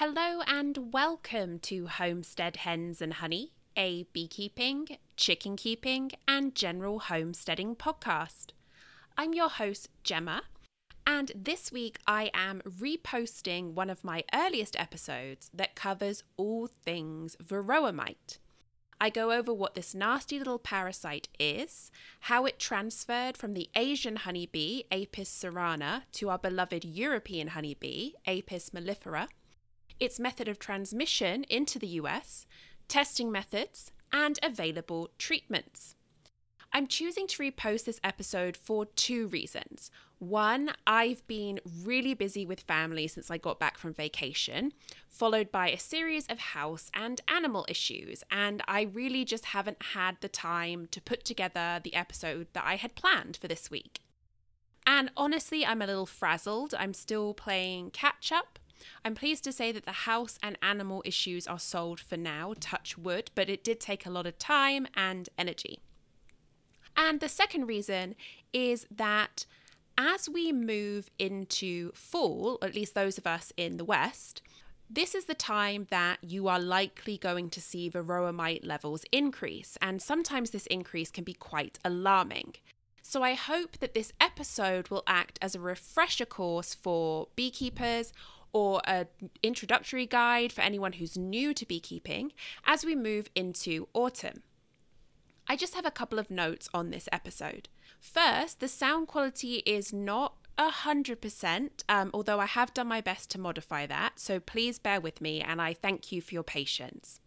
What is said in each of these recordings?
Hello and welcome to Homestead Hens and Honey, a beekeeping, chicken keeping, and general homesteading podcast. I'm your host, Gemma, and this week I am reposting one of my earliest episodes that covers all things varroa mite. I go over what this nasty little parasite is, how it transferred from the Asian honeybee, Apis cerana, to our beloved European honeybee, Apis mellifera, its method of transmission into the US, testing methods, and available treatments. I'm choosing to repost this episode for two reasons. One, I've been really busy with family since I got back from vacation, followed by a series of house and animal issues, and I really just haven't had the time to put together the episode that I had planned for this week. And honestly, I'm a little frazzled. I'm still playing catch up I'm pleased to say that the house and animal issues are solved for now, touch wood, but it did take a lot of time and energy. And the second reason is that as we move into fall, at least those of us in the West, this is the time that you are likely going to see varroa mite levels increase, and sometimes this increase can be quite alarming. So, I hope that this episode will act as a refresher course for beekeepers or an introductory guide for anyone who's new to beekeeping as we move into autumn. I just have a couple of notes on this episode. First, the sound quality is not a hundred percent, um, although I have done my best to modify that, so please bear with me and I thank you for your patience.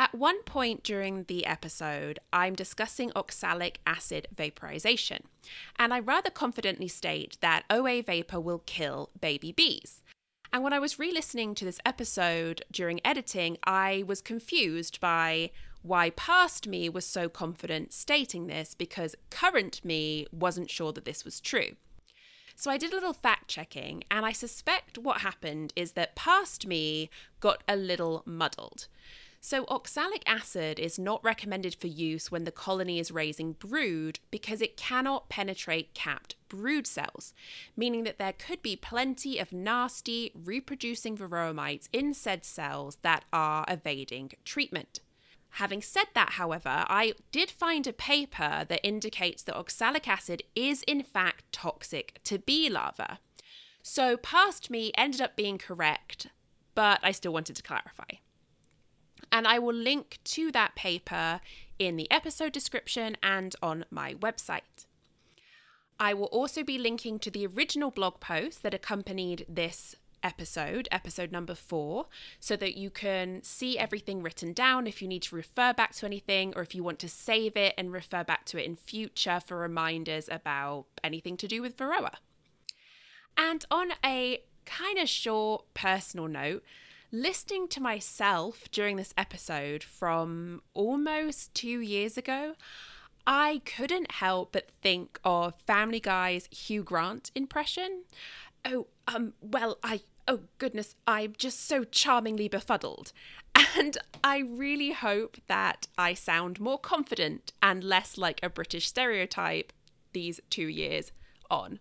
At one point during the episode, I'm discussing oxalic acid vaporization, and I rather confidently state that OA vapor will kill baby bees. And when I was re listening to this episode during editing, I was confused by why past me was so confident stating this because current me wasn't sure that this was true. So I did a little fact checking, and I suspect what happened is that past me got a little muddled. So, oxalic acid is not recommended for use when the colony is raising brood because it cannot penetrate capped brood cells, meaning that there could be plenty of nasty reproducing varroa mites in said cells that are evading treatment. Having said that, however, I did find a paper that indicates that oxalic acid is in fact toxic to bee larvae. So, past me ended up being correct, but I still wanted to clarify. And I will link to that paper in the episode description and on my website. I will also be linking to the original blog post that accompanied this episode, episode number four, so that you can see everything written down if you need to refer back to anything or if you want to save it and refer back to it in future for reminders about anything to do with Varroa. And on a kind of short personal note, listening to myself during this episode from almost two years ago, I couldn't help but think of Family Guy's Hugh Grant impression. Oh, um, well, I, oh goodness, I'm just so charmingly befuddled. And I really hope that I sound more confident and less like a British stereotype these two years on.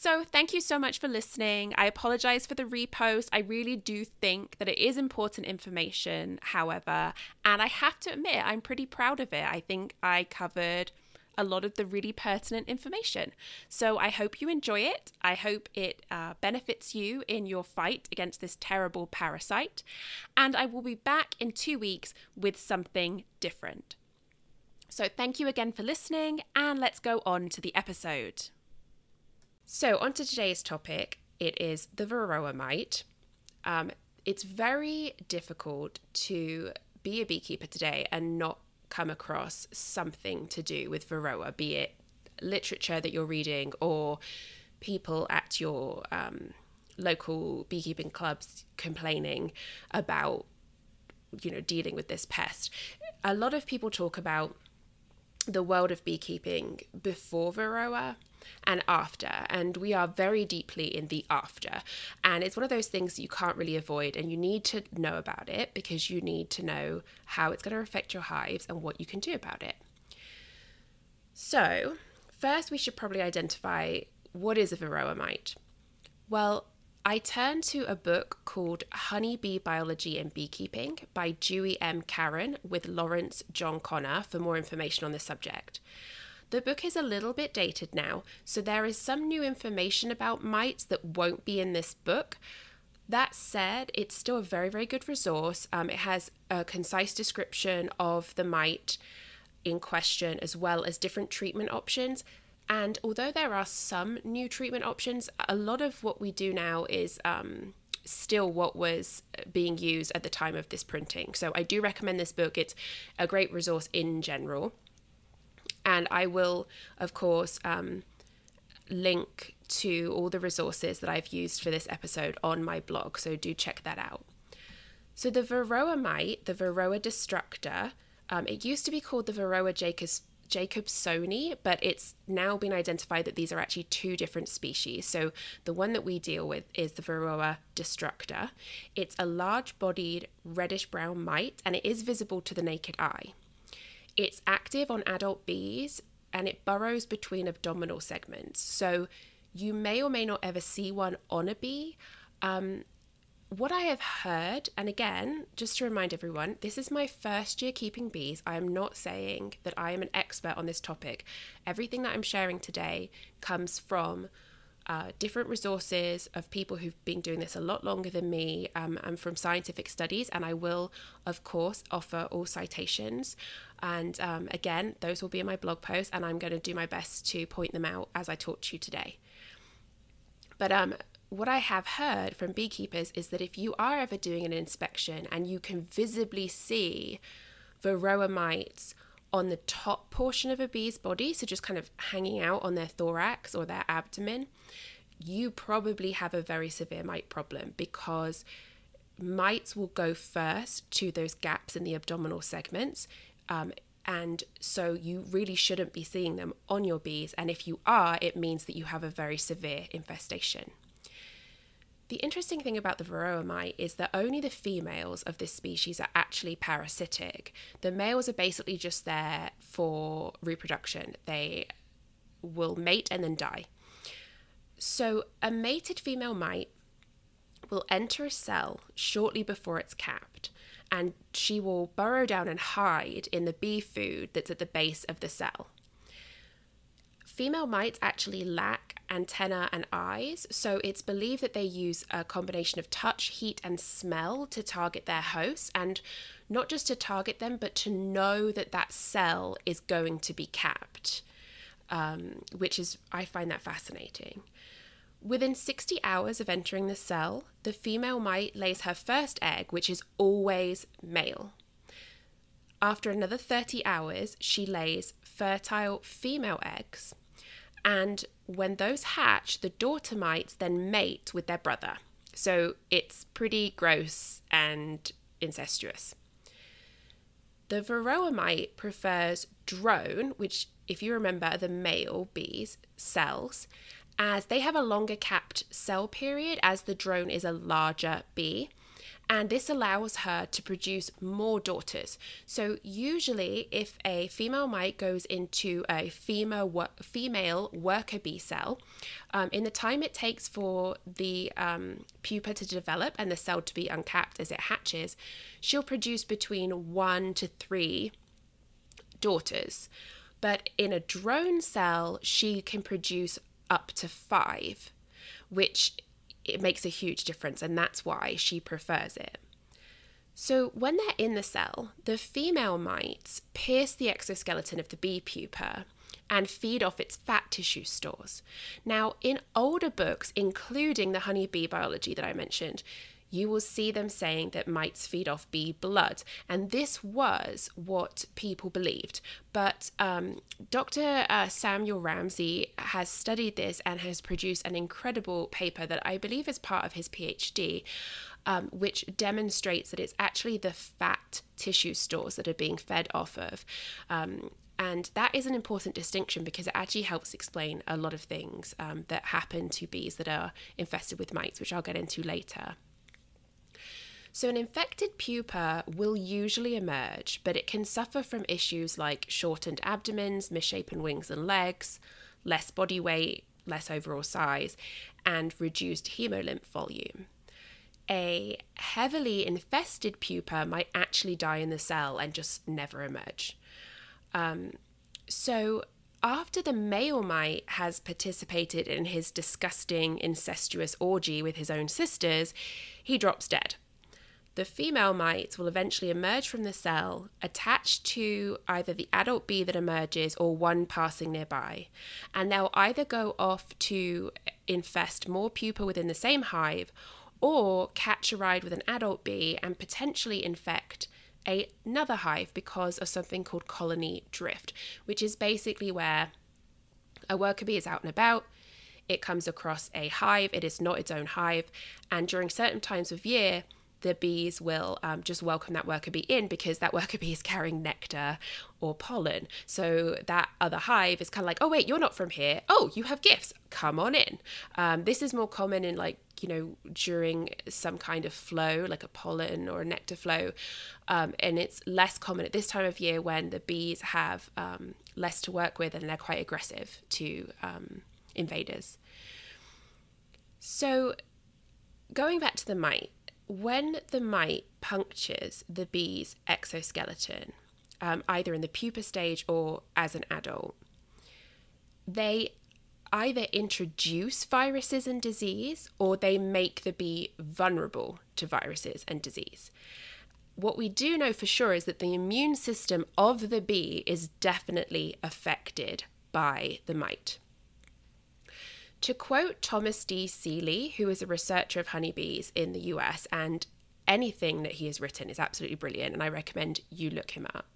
So, thank you so much for listening. I apologize for the repost. I really do think that it is important information, however, and I have to admit, I'm pretty proud of it. I think I covered a lot of the really pertinent information. So, I hope you enjoy it. I hope it uh, benefits you in your fight against this terrible parasite. And I will be back in two weeks with something different. So, thank you again for listening, and let's go on to the episode. So, on to today's topic. It is the varroa mite. Um, it's very difficult to be a beekeeper today and not come across something to do with varroa, be it literature that you're reading or people at your um, local beekeeping clubs complaining about, you know, dealing with this pest. A lot of people talk about the world of beekeeping before varroa and after. And we are very deeply in the after. And it's one of those things you can't really avoid. And you need to know about it because you need to know how it's going to affect your hives and what you can do about it. So, first, we should probably identify what is a varroa mite. Well, I turned to a book called Honeybee Biology and Beekeeping by Dewey M. Caron with Lawrence John Connor for more information on this subject. The book is a little bit dated now, so there is some new information about mites that won't be in this book. That said, it's still a very, very good resource. Um, it has a concise description of the mite in question, as well as different treatment options. And although there are some new treatment options, a lot of what we do now is um, still what was being used at the time of this printing. So I do recommend this book. It's a great resource in general. And I will, of course, um, link to all the resources that I've used for this episode on my blog. So do check that out. So the Varroa mite, the Varroa destructor, um, it used to be called the Varroa jacobs, jacobsoni, but it's now been identified that these are actually two different species. So the one that we deal with is the Varroa destructor. It's a large bodied reddish brown mite and it is visible to the naked eye. It's active on adult bees and it burrows between abdominal segments. So you may or may not ever see one on a bee. Um, what I have heard, and again, just to remind everyone, this is my first year keeping bees. I am not saying that I am an expert on this topic. Everything that I'm sharing today comes from uh, different resources of people who've been doing this a lot longer than me um, and from scientific studies. And I will, of course, offer all citations. And um, again, those will be in my blog post, and I'm going to do my best to point them out as I talk to you today. But um, what I have heard from beekeepers is that if you are ever doing an inspection and you can visibly see varroa mites on the top portion of a bee's body, so just kind of hanging out on their thorax or their abdomen, you probably have a very severe mite problem because mites will go first to those gaps in the abdominal segments. Um, and so you really shouldn't be seeing them on your bees. And if you are, it means that you have a very severe infestation. The interesting thing about the varroa mite is that only the females of this species are actually parasitic. The males are basically just there for reproduction. They will mate and then die. So, a mated female mite will enter a cell shortly before it's capped, and she will burrow down and hide in the bee food that's at the base of the cell. Female mites actually lack antenna and eyes, so it's believed that they use a combination of touch, heat, and smell to target their hosts, and not just to target them, but to know that that cell is going to be capped, um, which is, I find that fascinating. Within 60 hours of entering the cell, the female mite lays her first egg, which is always male. After another 30 hours, she lays fertile female eggs. And when those hatch, the daughter mites then mate with their brother. So it's pretty gross and incestuous. The varroa mite prefers drone, which, if you remember, are the male bees' cells, as they have a longer capped cell period as the drone is a larger bee and this allows her to produce more daughters. So, usually, if a female mite goes into a female, female worker bee cell, um, in the time it takes for the um, pupa to develop and the cell to be uncapped as it hatches, she'll produce between one to three daughters. But in a drone cell, she can produce up to five, which it makes a huge difference, and that's why she prefers it. So, when they're in the cell, the female mites pierce the exoskeleton of the bee pupa and feed off its fat tissue stores. Now, in older books, including the honeybee biology that I mentioned, you will see them saying that mites feed off bee blood. And this was what people believed. But um, Dr. Uh, Samuel Ramsey has studied this and has produced an incredible paper that I believe is part of his PhD. Um, which demonstrates that it's actually the fat tissue stores that are being fed off of. Um, and that is an important distinction because it actually helps explain a lot of things um, that happen to bees that are infested with mites, which I'll get into later. So, an infected pupa will usually emerge, but it can suffer from issues like shortened abdomens, misshapen wings and legs, less body weight, less overall size, and reduced hemolymph volume. A heavily infested pupa might actually die in the cell and just never emerge. Um, so, after the male mite has participated in his disgusting incestuous orgy with his own sisters, he drops dead. The female mites will eventually emerge from the cell, attached to either the adult bee that emerges or one passing nearby, and they'll either go off to infest more pupa within the same hive or catch a ride with an adult bee and potentially infect another hive because of something called colony drift, which is basically where a worker bee is out and about. It comes across a hive, it is not its own hive, and during certain times of year, the bees will um, just welcome that worker bee in because that worker bee is carrying nectar or pollen. So that other hive is kind of like, oh, wait, you're not from here. Oh, you have gifts. Come on in. Um, this is more common in like, you know, during some kind of flow, like a pollen or a nectar flow. Um, and it's less common at this time of year when the bees have um, less to work with and they're quite aggressive to um, invaders. So going back to the mite, when the mite punctures the bee's exoskeleton, um, either in the pupa stage or as an adult, they either introduce viruses and disease or they make the bee vulnerable to viruses and disease. What we do know for sure is that the immune system of the bee is definitely affected by the mite. To quote Thomas D. Seeley, who is a researcher of honeybees in the US, and anything that he has written is absolutely brilliant, and I recommend you look him up.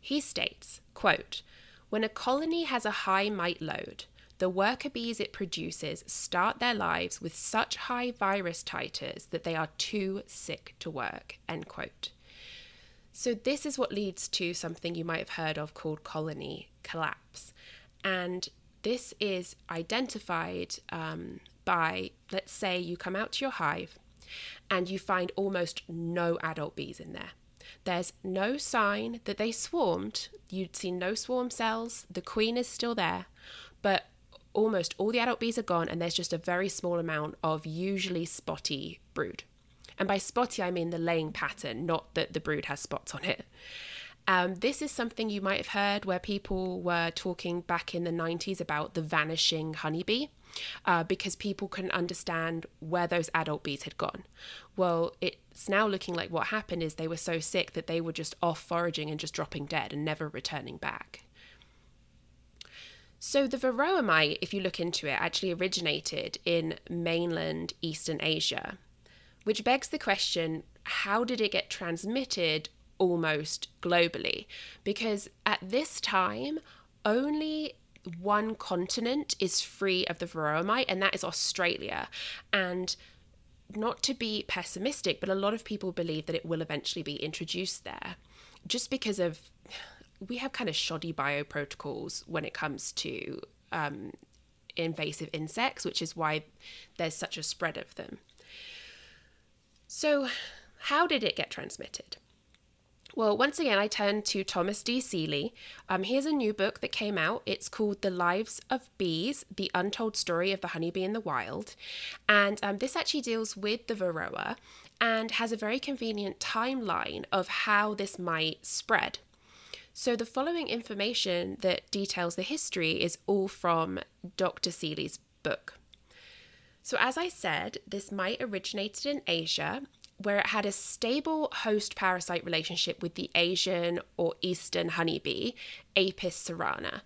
He states, quote, when a colony has a high mite load, the worker bees it produces start their lives with such high virus titers that they are too sick to work. End quote. So, this is what leads to something you might have heard of called colony collapse. And this is identified um, by, let's say, you come out to your hive and you find almost no adult bees in there. There's no sign that they swarmed. You'd see no swarm cells. The queen is still there, but almost all the adult bees are gone, and there's just a very small amount of usually spotty brood. And by spotty, I mean the laying pattern, not that the brood has spots on it. Um, this is something you might have heard where people were talking back in the 90s about the vanishing honeybee. Uh, because people couldn't understand where those adult bees had gone. Well, it's now looking like what happened is they were so sick that they were just off foraging and just dropping dead and never returning back. So, the varroa mite, if you look into it, actually originated in mainland Eastern Asia, which begs the question how did it get transmitted almost globally because at this time, only one continent is free of the varroa mite, and that is Australia. And not to be pessimistic, but a lot of people believe that it will eventually be introduced there just because of we have kind of shoddy bioprotocols when it comes to um, invasive insects, which is why there's such a spread of them. So, how did it get transmitted? Well, once again, I turn to Thomas D. Seeley. Um, here's a new book that came out. It's called The Lives of Bees The Untold Story of the Honeybee in the Wild. And um, this actually deals with the Varroa and has a very convenient timeline of how this might spread. So, the following information that details the history is all from Dr. Seeley's book. So, as I said, this mite originated in Asia where it had a stable host parasite relationship with the Asian or Eastern honeybee, Apis cerana.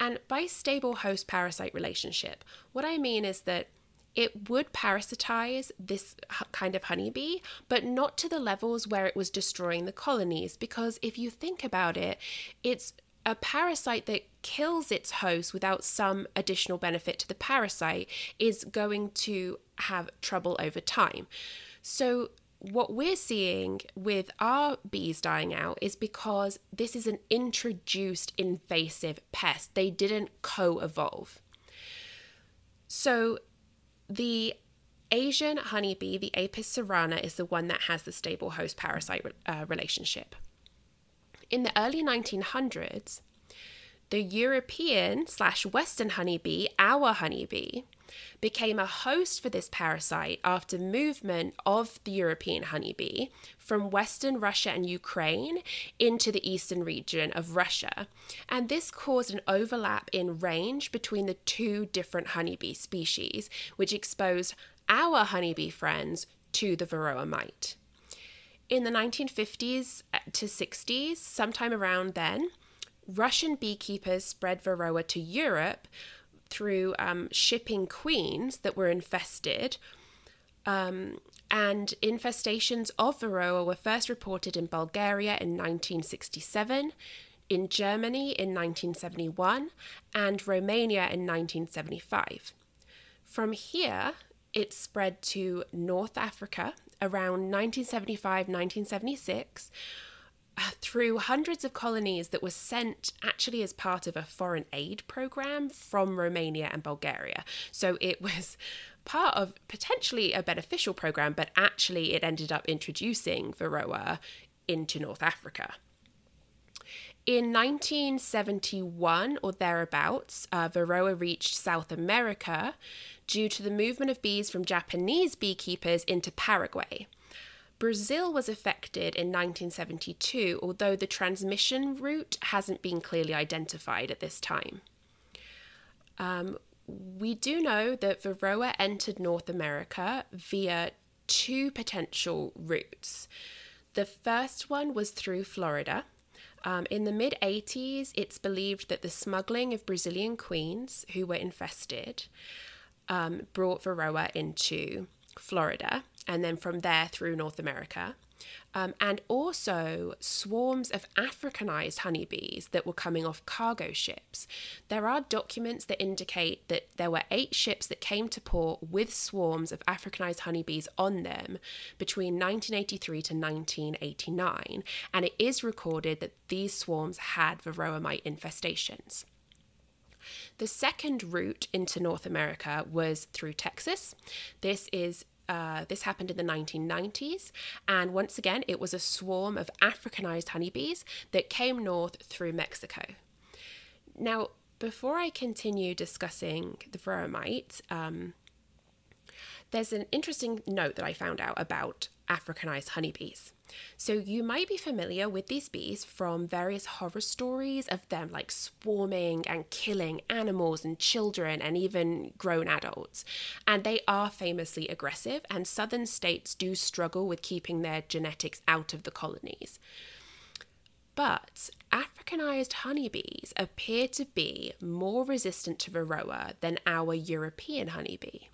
And by stable host parasite relationship, what I mean is that it would parasitize this kind of honeybee, but not to the levels where it was destroying the colonies. Because if you think about it, it's a parasite that kills its host without some additional benefit to the parasite is going to have trouble over time. So, what we're seeing with our bees dying out is because this is an introduced invasive pest. They didn't co evolve. So, the Asian honeybee, the Apis cerana, is the one that has the stable host parasite uh, relationship. In the early 1900s, the European slash Western honeybee, our honeybee, became a host for this parasite after movement of the European honeybee from Western Russia and Ukraine into the eastern region of Russia. And this caused an overlap in range between the two different honeybee species, which exposed our honeybee friends to the varroa mite. In the 1950s uh, to 60s, sometime around then, Russian beekeepers spread varroa to Europe through um, shipping queens that were infested. Um, and infestations of Varroa were first reported in Bulgaria in 1967, in Germany in 1971, and Romania in 1975. From here, it spread to North Africa around 1975 1976 through hundreds of colonies that were sent actually as part of a foreign aid program from Romania and Bulgaria. So it was part of potentially a beneficial program, but actually it ended up introducing Varroa into North Africa. In 1971 or thereabouts, uh, Varroa reached South America due to the movement of bees from Japanese beekeepers into Paraguay. Brazil was affected in 1972, although the transmission route hasn't been clearly identified at this time. Um, we do know that Varroa entered North America via two potential routes. The first one was through Florida. Um, in the mid 80s, it's believed that the smuggling of Brazilian queens who were infested um, brought Varroa into Florida and then from there through North America. Um, and also swarms of Africanized honeybees that were coming off cargo ships. There are documents that indicate that there were eight ships that came to port with swarms of Africanized honeybees on them between 1983 to 1989, and it is recorded that these swarms had varroa mite infestations. The second route into North America was through Texas. This is uh, this happened in the 1990s, and once again, it was a swarm of Africanized honeybees that came north through Mexico. Now, before I continue discussing the varroa mite, um, there's an interesting note that I found out about Africanized honeybees. So, you might be familiar with these bees from various horror stories of them like swarming and killing animals and children and even grown adults. And they are famously aggressive, and southern states do struggle with keeping their genetics out of the colonies. But Africanized honeybees appear to be more resistant to Varroa than our European honeybee.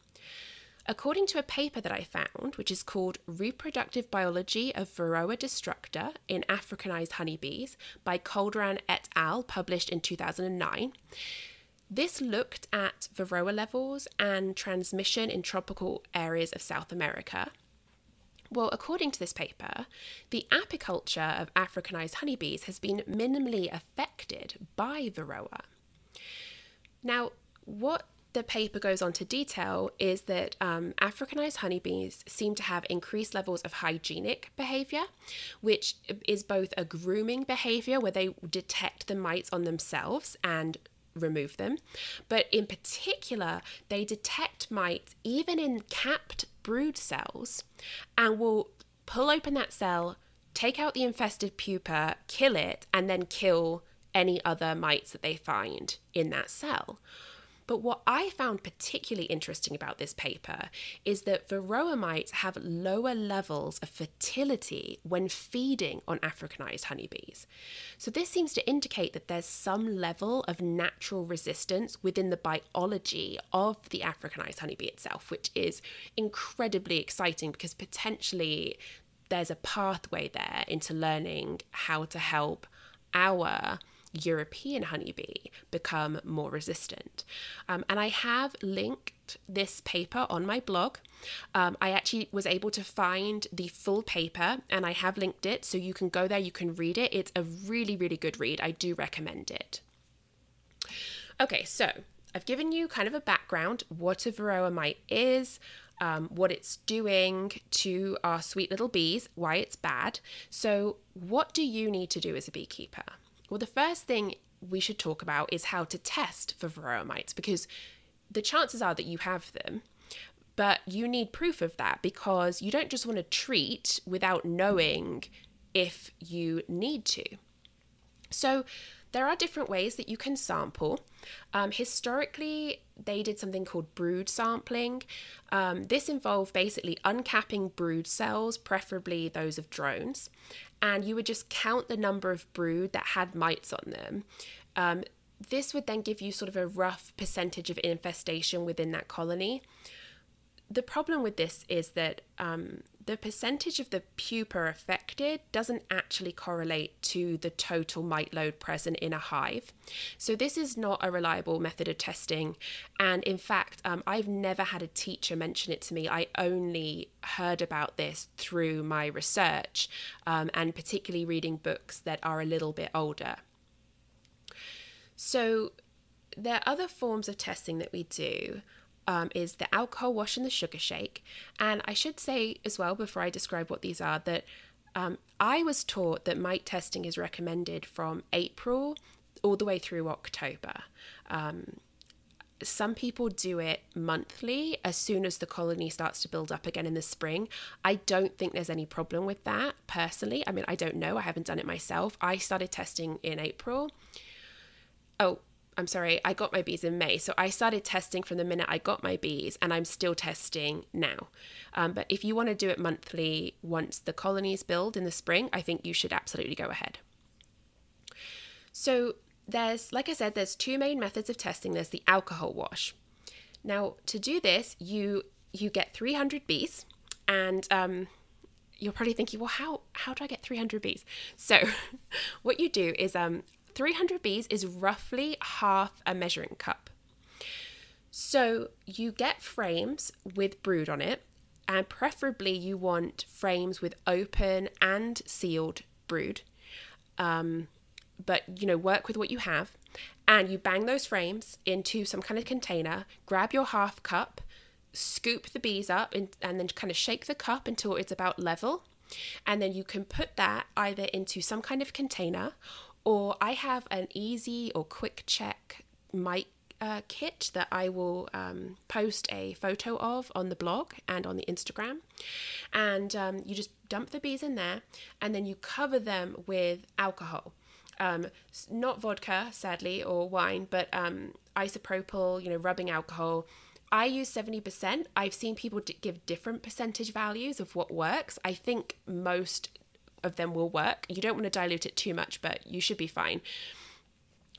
According to a paper that I found, which is called Reproductive Biology of Varroa Destructor in Africanized Honeybees by Calderon et al., published in 2009, this looked at Varroa levels and transmission in tropical areas of South America. Well, according to this paper, the apiculture of Africanized honeybees has been minimally affected by Varroa. Now, what the paper goes on to detail is that um, Africanized honeybees seem to have increased levels of hygienic behavior, which is both a grooming behavior where they detect the mites on themselves and remove them, but in particular, they detect mites even in capped brood cells and will pull open that cell, take out the infested pupa, kill it, and then kill any other mites that they find in that cell. But what I found particularly interesting about this paper is that varroa mites have lower levels of fertility when feeding on Africanized honeybees. So, this seems to indicate that there's some level of natural resistance within the biology of the Africanized honeybee itself, which is incredibly exciting because potentially there's a pathway there into learning how to help our European honeybee become more resistant. Um, and I have linked this paper on my blog. Um, I actually was able to find the full paper and I have linked it so you can go there, you can read it. It's a really, really good read. I do recommend it. Okay, so I've given you kind of a background what a varroa mite is, um, what it's doing to our sweet little bees, why it's bad. So, what do you need to do as a beekeeper? Well, the first thing we should talk about is how to test for varroa mites because the chances are that you have them, but you need proof of that because you don't just want to treat without knowing if you need to. So, there are different ways that you can sample. Um, historically, they did something called brood sampling. Um, this involved basically uncapping brood cells, preferably those of drones, and you would just count the number of brood that had mites on them. Um, this would then give you sort of a rough percentage of infestation within that colony. The problem with this is that um, the percentage of the pupa affected doesn't actually correlate to the total mite load present in a hive. So, this is not a reliable method of testing. And in fact, um, I've never had a teacher mention it to me. I only heard about this through my research um, and particularly reading books that are a little bit older. So, there are other forms of testing that we do um, is the alcohol wash and the sugar shake. And I should say as well, before I describe what these are, that um, I was taught that mite testing is recommended from April all the way through October. Um, some people do it monthly as soon as the colony starts to build up again in the spring. I don't think there's any problem with that personally. I mean, I don't know. I haven't done it myself. I started testing in April. Oh, I'm sorry, I got my bees in May. So I started testing from the minute I got my bees, and I'm still testing now. Um, but if you want to do it monthly once the colonies build in the spring, I think you should absolutely go ahead. So there's, like I said, there's two main methods of testing. There's the alcohol wash. Now to do this, you you get 300 bees, and um, you're probably thinking, well, how how do I get 300 bees? So what you do is um, 300 bees is roughly half a measuring cup. So you get frames with brood on it, and preferably you want frames with open and sealed brood. Um, but you know, work with what you have, and you bang those frames into some kind of container. Grab your half cup, scoop the bees up, and, and then kind of shake the cup until it's about level. And then you can put that either into some kind of container or I have an easy or quick check mic uh, kit that I will um, post a photo of on the blog and on the Instagram. And um, you just dump the bees in there and then you cover them with alcohol. Um, not vodka, sadly, or wine, but um, isopropyl, you know, rubbing alcohol. I use 70%. I've seen people d- give different percentage values of what works. I think most of them will work. You don't want to dilute it too much, but you should be fine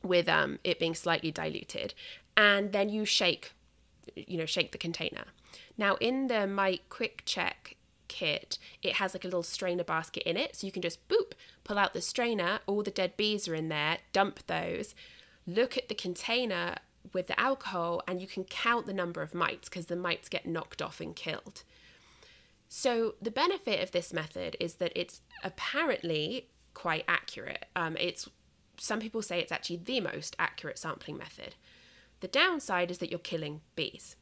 with um, it being slightly diluted. And then you shake, you know, shake the container. Now in the Mite Quick Check kit, it has like a little strainer basket in it, so you can just boop pull out the strainer. All the dead bees are in there. Dump those. Look at the container with the alcohol, and you can count the number of mites because the mites get knocked off and killed. So, the benefit of this method is that it's apparently quite accurate. Um, it's some people say it's actually the most accurate sampling method. The downside is that you're killing bees.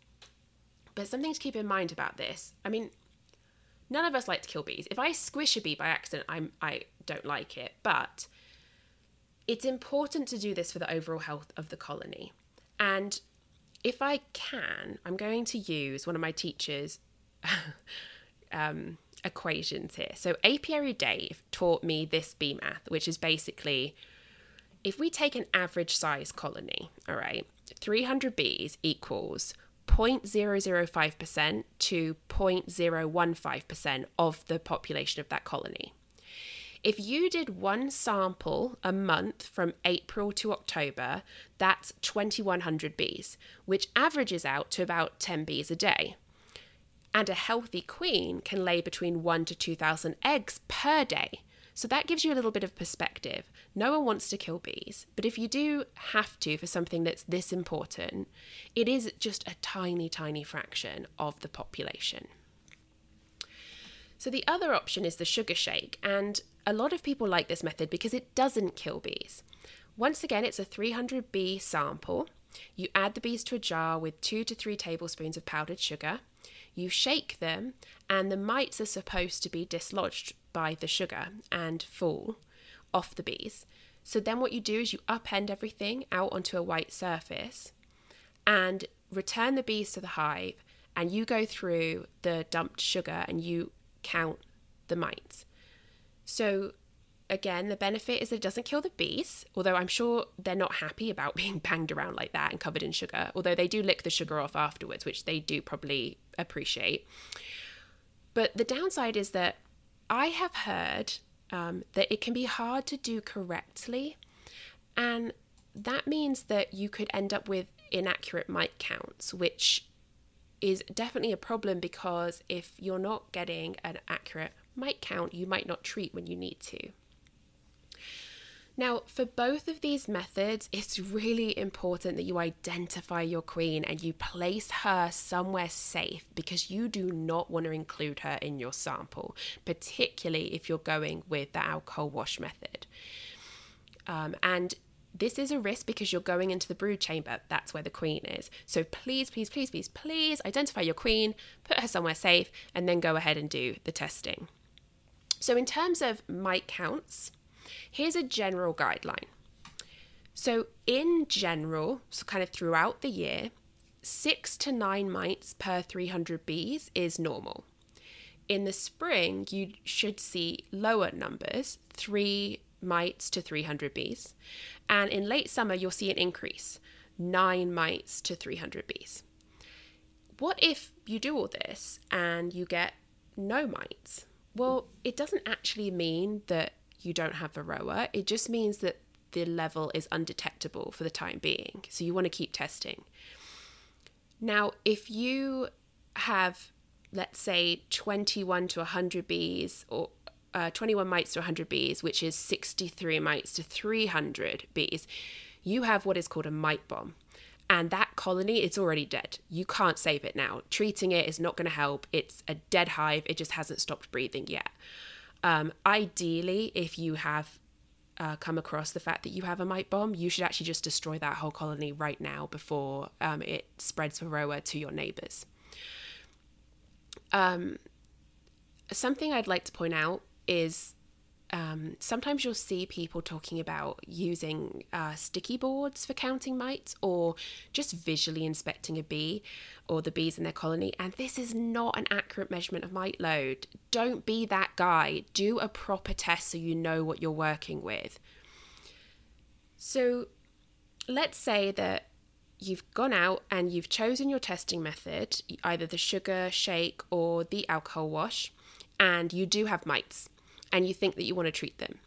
But something to keep in mind about this, I mean, none of us like to kill bees. If I squish a bee by accident, I'm I don't like it, but it's important to do this for the overall health of the colony. And if I can, I'm going to use one of my teachers um, equations here. So Apiary Dave taught me this bee math, which is basically if we take an average size colony, all right, 300 bees equals 0.005% to 0.015% of the population of that colony. If you did one sample a month from April to October, that's 2100 bees, which averages out to about 10 bees a day. And a healthy queen can lay between one to 2,000 eggs per day. So that gives you a little bit of perspective. No one wants to kill bees, but if you do have to for something that's this important, it is just a tiny, tiny fraction of the population. So the other option is the sugar shake, and a lot of people like this method because it doesn't kill bees. Once again, it's a 300 bee sample. You add the bees to a jar with two to three tablespoons of powdered sugar. You shake them, and the mites are supposed to be dislodged by the sugar and fall off the bees. So then what you do is you upend everything out onto a white surface and return the bees to the hive and you go through the dumped sugar and you count the mites. So again, the benefit is that it doesn't kill the bees, although I'm sure they're not happy about being banged around like that and covered in sugar, although they do lick the sugar off afterwards, which they do probably appreciate. But the downside is that I have heard um, that it can be hard to do correctly, and that means that you could end up with inaccurate mite counts, which is definitely a problem because if you're not getting an accurate mite count, you might not treat when you need to. Now, for both of these methods, it's really important that you identify your queen and you place her somewhere safe because you do not want to include her in your sample, particularly if you're going with the alcohol wash method. Um, and this is a risk because you're going into the brood chamber. That's where the queen is. So please, please, please, please, please identify your queen, put her somewhere safe, and then go ahead and do the testing. So, in terms of mite counts, Here's a general guideline. So, in general, so kind of throughout the year, six to nine mites per 300 bees is normal. In the spring, you should see lower numbers, three mites to 300 bees. And in late summer, you'll see an increase, nine mites to 300 bees. What if you do all this and you get no mites? Well, it doesn't actually mean that you don't have varroa. It just means that the level is undetectable for the time being. So you want to keep testing. Now, if you have, let's say, 21 to 100 bees or uh, 21 mites to 100 bees, which is 63 mites to 300 bees, you have what is called a mite bomb. And that colony, it's already dead. You can't save it now. Treating it is not going to help. It's a dead hive. It just hasn't stopped breathing yet. Um, ideally, if you have uh, come across the fact that you have a mite bomb, you should actually just destroy that whole colony right now before um, it spreads varroa to your neighbors. Um, something I'd like to point out is um, sometimes you'll see people talking about using uh, sticky boards for counting mites or just visually inspecting a bee or the bees in their colony. And this is not an accurate measurement of mite load. Don't be that guy. Do a proper test so you know what you're working with. So let's say that you've gone out and you've chosen your testing method, either the sugar shake or the alcohol wash, and you do have mites and you think that you want to treat them.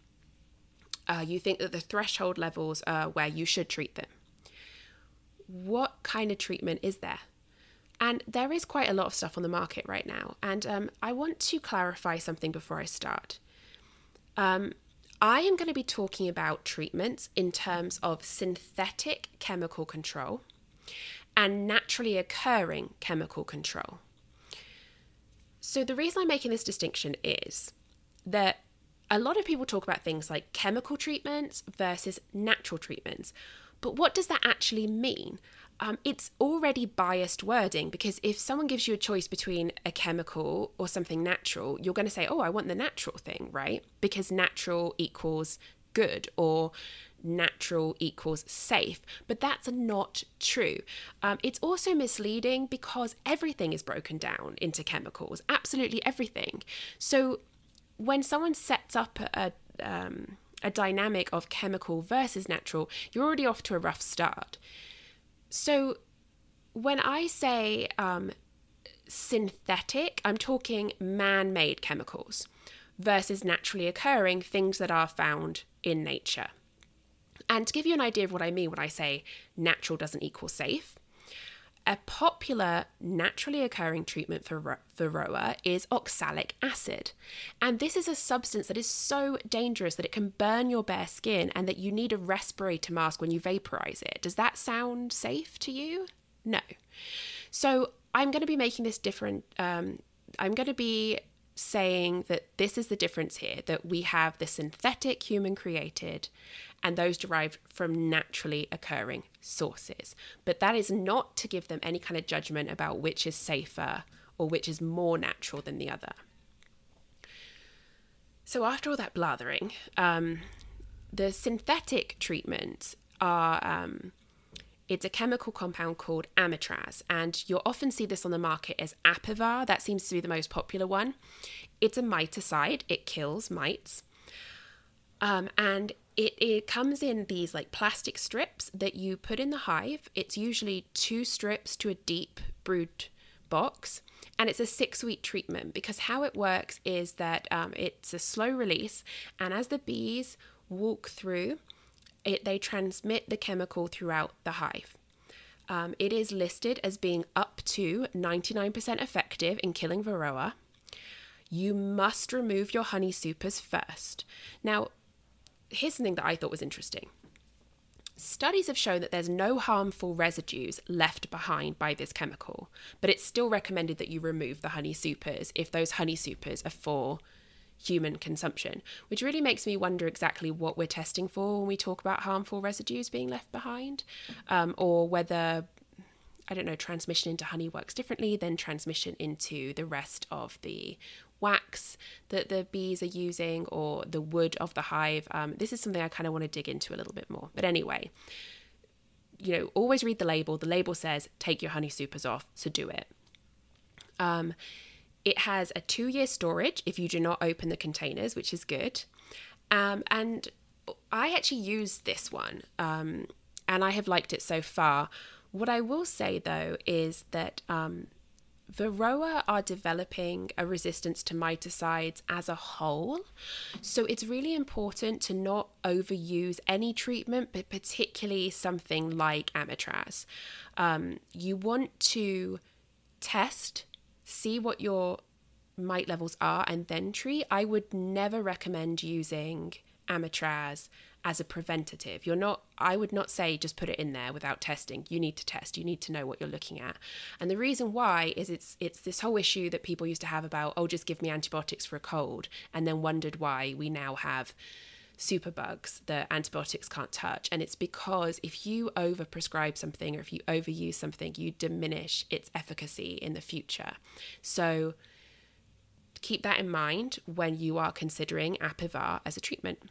Uh, you think that the threshold levels are where you should treat them. What kind of treatment is there? And there is quite a lot of stuff on the market right now. And um, I want to clarify something before I start. Um, I am going to be talking about treatments in terms of synthetic chemical control and naturally occurring chemical control. So, the reason I'm making this distinction is that a lot of people talk about things like chemical treatments versus natural treatments. But what does that actually mean? Um, it's already biased wording because if someone gives you a choice between a chemical or something natural, you're going to say, oh, I want the natural thing, right? Because natural equals good or natural equals safe. But that's not true. Um, it's also misleading because everything is broken down into chemicals, absolutely everything. So when someone sets up a, um, a dynamic of chemical versus natural, you're already off to a rough start. So when I say um, synthetic, I'm talking man made chemicals versus naturally occurring things that are found in nature. And to give you an idea of what I mean when I say natural doesn't equal safe, a popular naturally occurring treatment for varroa is oxalic acid. And this is a substance that is so dangerous that it can burn your bare skin and that you need a respirator mask when you vaporize it. Does that sound safe to you? No. So I'm going to be making this different. Um, I'm going to be saying that this is the difference here that we have the synthetic human created and those derived from naturally occurring sources. But that is not to give them any kind of judgment about which is safer or which is more natural than the other. So, after all that blathering, um, the synthetic treatments are um, it's a chemical compound called amitraz, and you'll often see this on the market as Apivar. That seems to be the most popular one. It's a miticide, it kills mites. Um, and it, it comes in these like plastic strips that you put in the hive. It's usually two strips to a deep brood box. And it's a six week treatment because how it works is that um, it's a slow release. And as the bees walk through, it, they transmit the chemical throughout the hive. Um, it is listed as being up to 99% effective in killing varroa. You must remove your honey supers first. Now, here's something that I thought was interesting. Studies have shown that there's no harmful residues left behind by this chemical, but it's still recommended that you remove the honey supers if those honey supers are for human consumption, which really makes me wonder exactly what we're testing for when we talk about harmful residues being left behind, um, or whether, I don't know, transmission into honey works differently than transmission into the rest of the wax that the bees are using or the wood of the hive. Um, this is something I kind of want to dig into a little bit more. But anyway, you know, always read the label. The label says take your honey supers off, so do it. Um, it has a two year storage if you do not open the containers, which is good. Um, and I actually used this one um, and I have liked it so far. What I will say though is that um, Varroa are developing a resistance to miticides as a whole. So it's really important to not overuse any treatment, but particularly something like Amitraz. Um, you want to test see what your mite levels are and then treat. I would never recommend using Amitraz as a preventative. You're not I would not say just put it in there without testing. You need to test. You need to know what you're looking at. And the reason why is it's it's this whole issue that people used to have about oh just give me antibiotics for a cold and then wondered why we now have superbugs that antibiotics can't touch. And it's because if you overprescribe something or if you overuse something, you diminish its efficacy in the future. So keep that in mind when you are considering Apivar as a treatment.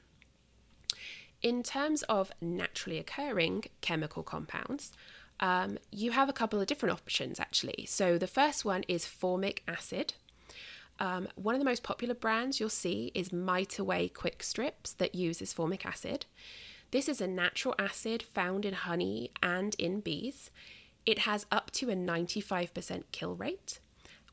In terms of naturally occurring chemical compounds, um, you have a couple of different options actually. So the first one is formic acid. Um, one of the most popular brands you'll see is Mite Away Quick Strips that uses formic acid. This is a natural acid found in honey and in bees. It has up to a 95% kill rate.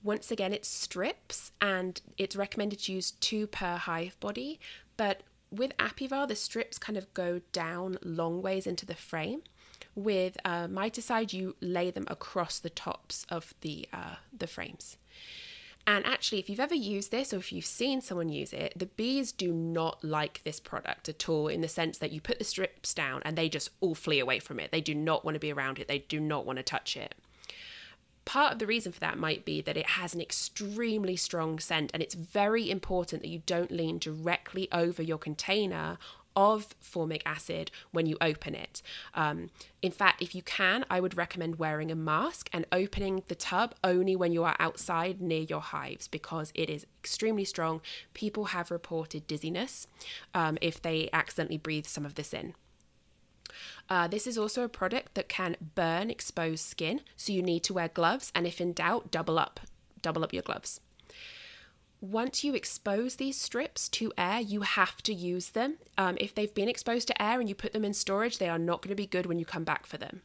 Once again, it's strips and it's recommended to use two per hive body, but with Apivar, the strips kind of go down long ways into the frame. With uh, miticide, you lay them across the tops of the uh, the frames. And actually, if you've ever used this or if you've seen someone use it, the bees do not like this product at all in the sense that you put the strips down and they just all flee away from it. They do not want to be around it, they do not want to touch it. Part of the reason for that might be that it has an extremely strong scent, and it's very important that you don't lean directly over your container of formic acid when you open it. Um, in fact, if you can, I would recommend wearing a mask and opening the tub only when you are outside near your hives because it is extremely strong. People have reported dizziness um, if they accidentally breathe some of this in. Uh, this is also a product that can burn exposed skin, so you need to wear gloves, and if in doubt, double up, double up your gloves once you expose these strips to air, you have to use them. Um, if they've been exposed to air and you put them in storage, they are not going to be good when you come back for them.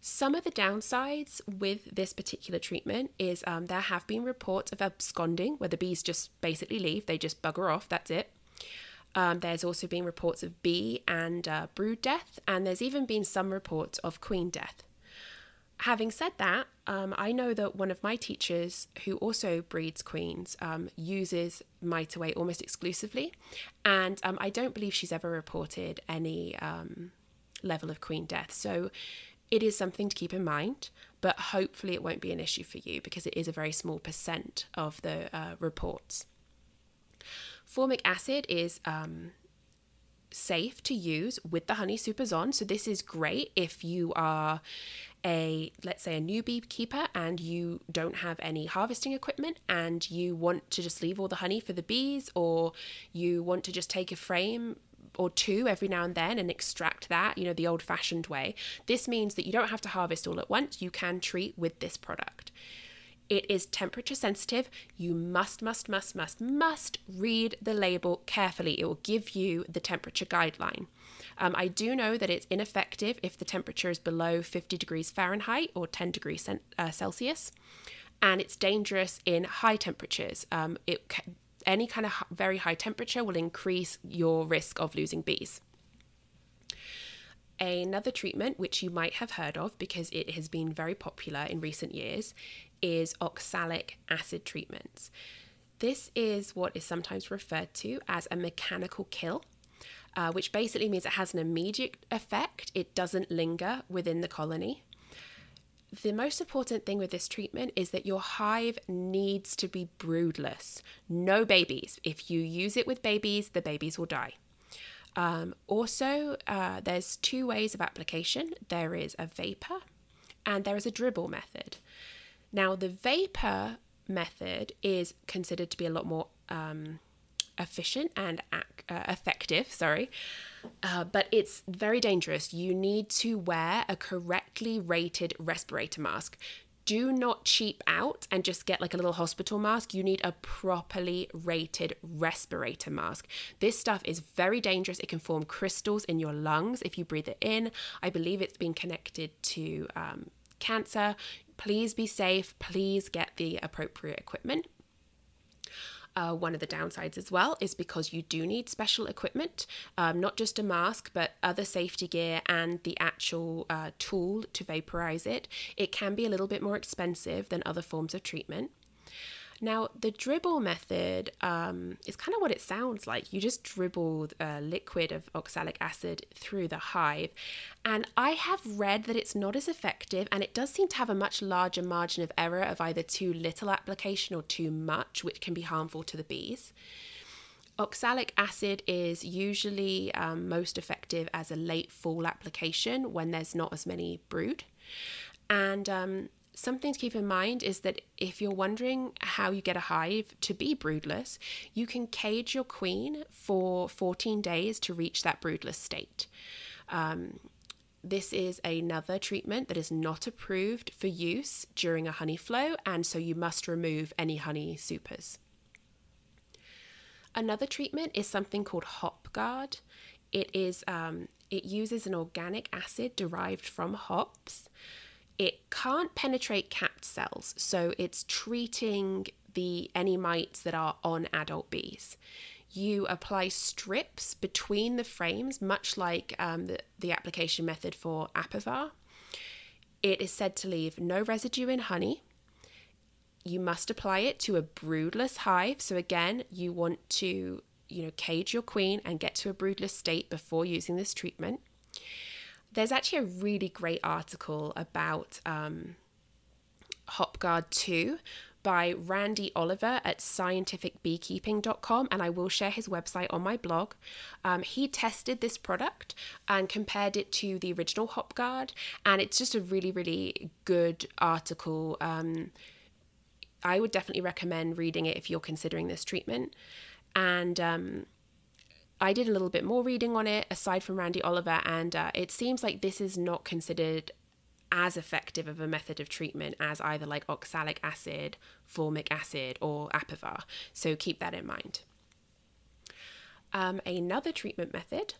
Some of the downsides with this particular treatment is um, there have been reports of absconding, where the bees just basically leave, they just bugger off, that's it. Um, there's also been reports of bee and uh, brood death, and there's even been some reports of queen death having said that, um, I know that one of my teachers, who also breeds queens, um, uses Mite Away almost exclusively, and um, I don't believe she's ever reported any um, level of queen death. So it is something to keep in mind, but hopefully it won't be an issue for you because it is a very small percent of the uh, reports. Formic acid is um, safe to use with the honey supers on. So this is great if you are a let's say a new beekeeper and you don't have any harvesting equipment and you want to just leave all the honey for the bees or you want to just take a frame or two every now and then and extract that, you know, the old fashioned way. This means that you don't have to harvest all at once. You can treat with this product. It is temperature sensitive. You must, must, must, must, must read the label carefully. It will give you the temperature guideline. Um, I do know that it's ineffective if the temperature is below 50 degrees Fahrenheit or 10 degrees uh, Celsius, and it's dangerous in high temperatures. Um, it any kind of very high temperature will increase your risk of losing bees. Another treatment, which you might have heard of because it has been very popular in recent years, is oxalic acid treatments. This is what is sometimes referred to as a mechanical kill, uh, which basically means it has an immediate effect, it doesn't linger within the colony. The most important thing with this treatment is that your hive needs to be broodless. No babies. If you use it with babies, the babies will die. Um, also, uh, there's two ways of application there is a vapor and there is a dribble method. Now, the vapor method is considered to be a lot more um, efficient and uh, effective, sorry, uh, but it's very dangerous. You need to wear a correctly rated respirator mask. Do not cheap out and just get like a little hospital mask. You need a properly rated respirator mask. This stuff is very dangerous. It can form crystals in your lungs if you breathe it in. I believe it's been connected to um, cancer. Please be safe. Please get the appropriate equipment. Uh, one of the downsides as well is because you do need special equipment, um, not just a mask, but other safety gear and the actual uh, tool to vaporize it. It can be a little bit more expensive than other forms of treatment. Now, the dribble method um, is kind of what it sounds like. You just dribble a liquid of oxalic acid through the hive. And I have read that it's not as effective, and it does seem to have a much larger margin of error of either too little application or too much, which can be harmful to the bees. Oxalic acid is usually um, most effective as a late fall application when there's not as many brood. And um, Something to keep in mind is that if you're wondering how you get a hive to be broodless, you can cage your queen for 14 days to reach that broodless state. Um, this is another treatment that is not approved for use during a honey flow, and so you must remove any honey supers. Another treatment is something called HopGuard. It is um, it uses an organic acid derived from hops it can't penetrate capped cells, so it's treating the any mites that are on adult bees. You apply strips between the frames, much like um, the, the application method for Apivar. It is said to leave no residue in honey. You must apply it to a broodless hive. So again, you want to, you know, cage your queen and get to a broodless state before using this treatment there's actually a really great article about um, HopGuard 2 by Randy Oliver at scientificbeekeeping.com, and I will share his website on my blog. Um, he tested this product and compared it to the original HopGuard, and it's just a really, really good article. Um, I would definitely recommend reading it if you're considering this treatment. And um, I did a little bit more reading on it aside from Randy Oliver, and uh, it seems like this is not considered as effective of a method of treatment as either like oxalic acid, formic acid, or Apivar. So keep that in mind. Um, another treatment method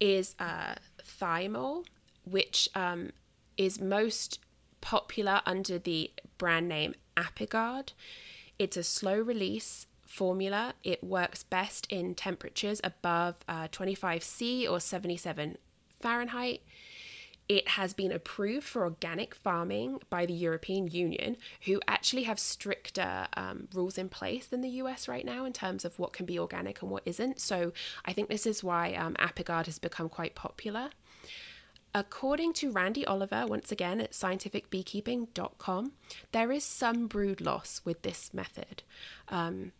is uh, thymol, which um, is most popular under the brand name Apigard. It's a slow release formula. It works best in temperatures above uh, 25 C or 77 Fahrenheit. It has been approved for organic farming by the European Union, who actually have stricter um, rules in place than the US right now in terms of what can be organic and what isn't. So I think this is why um, Apigard has become quite popular. According to Randy Oliver, once again at scientificbeekeeping.com, there is some brood loss with this method. Um,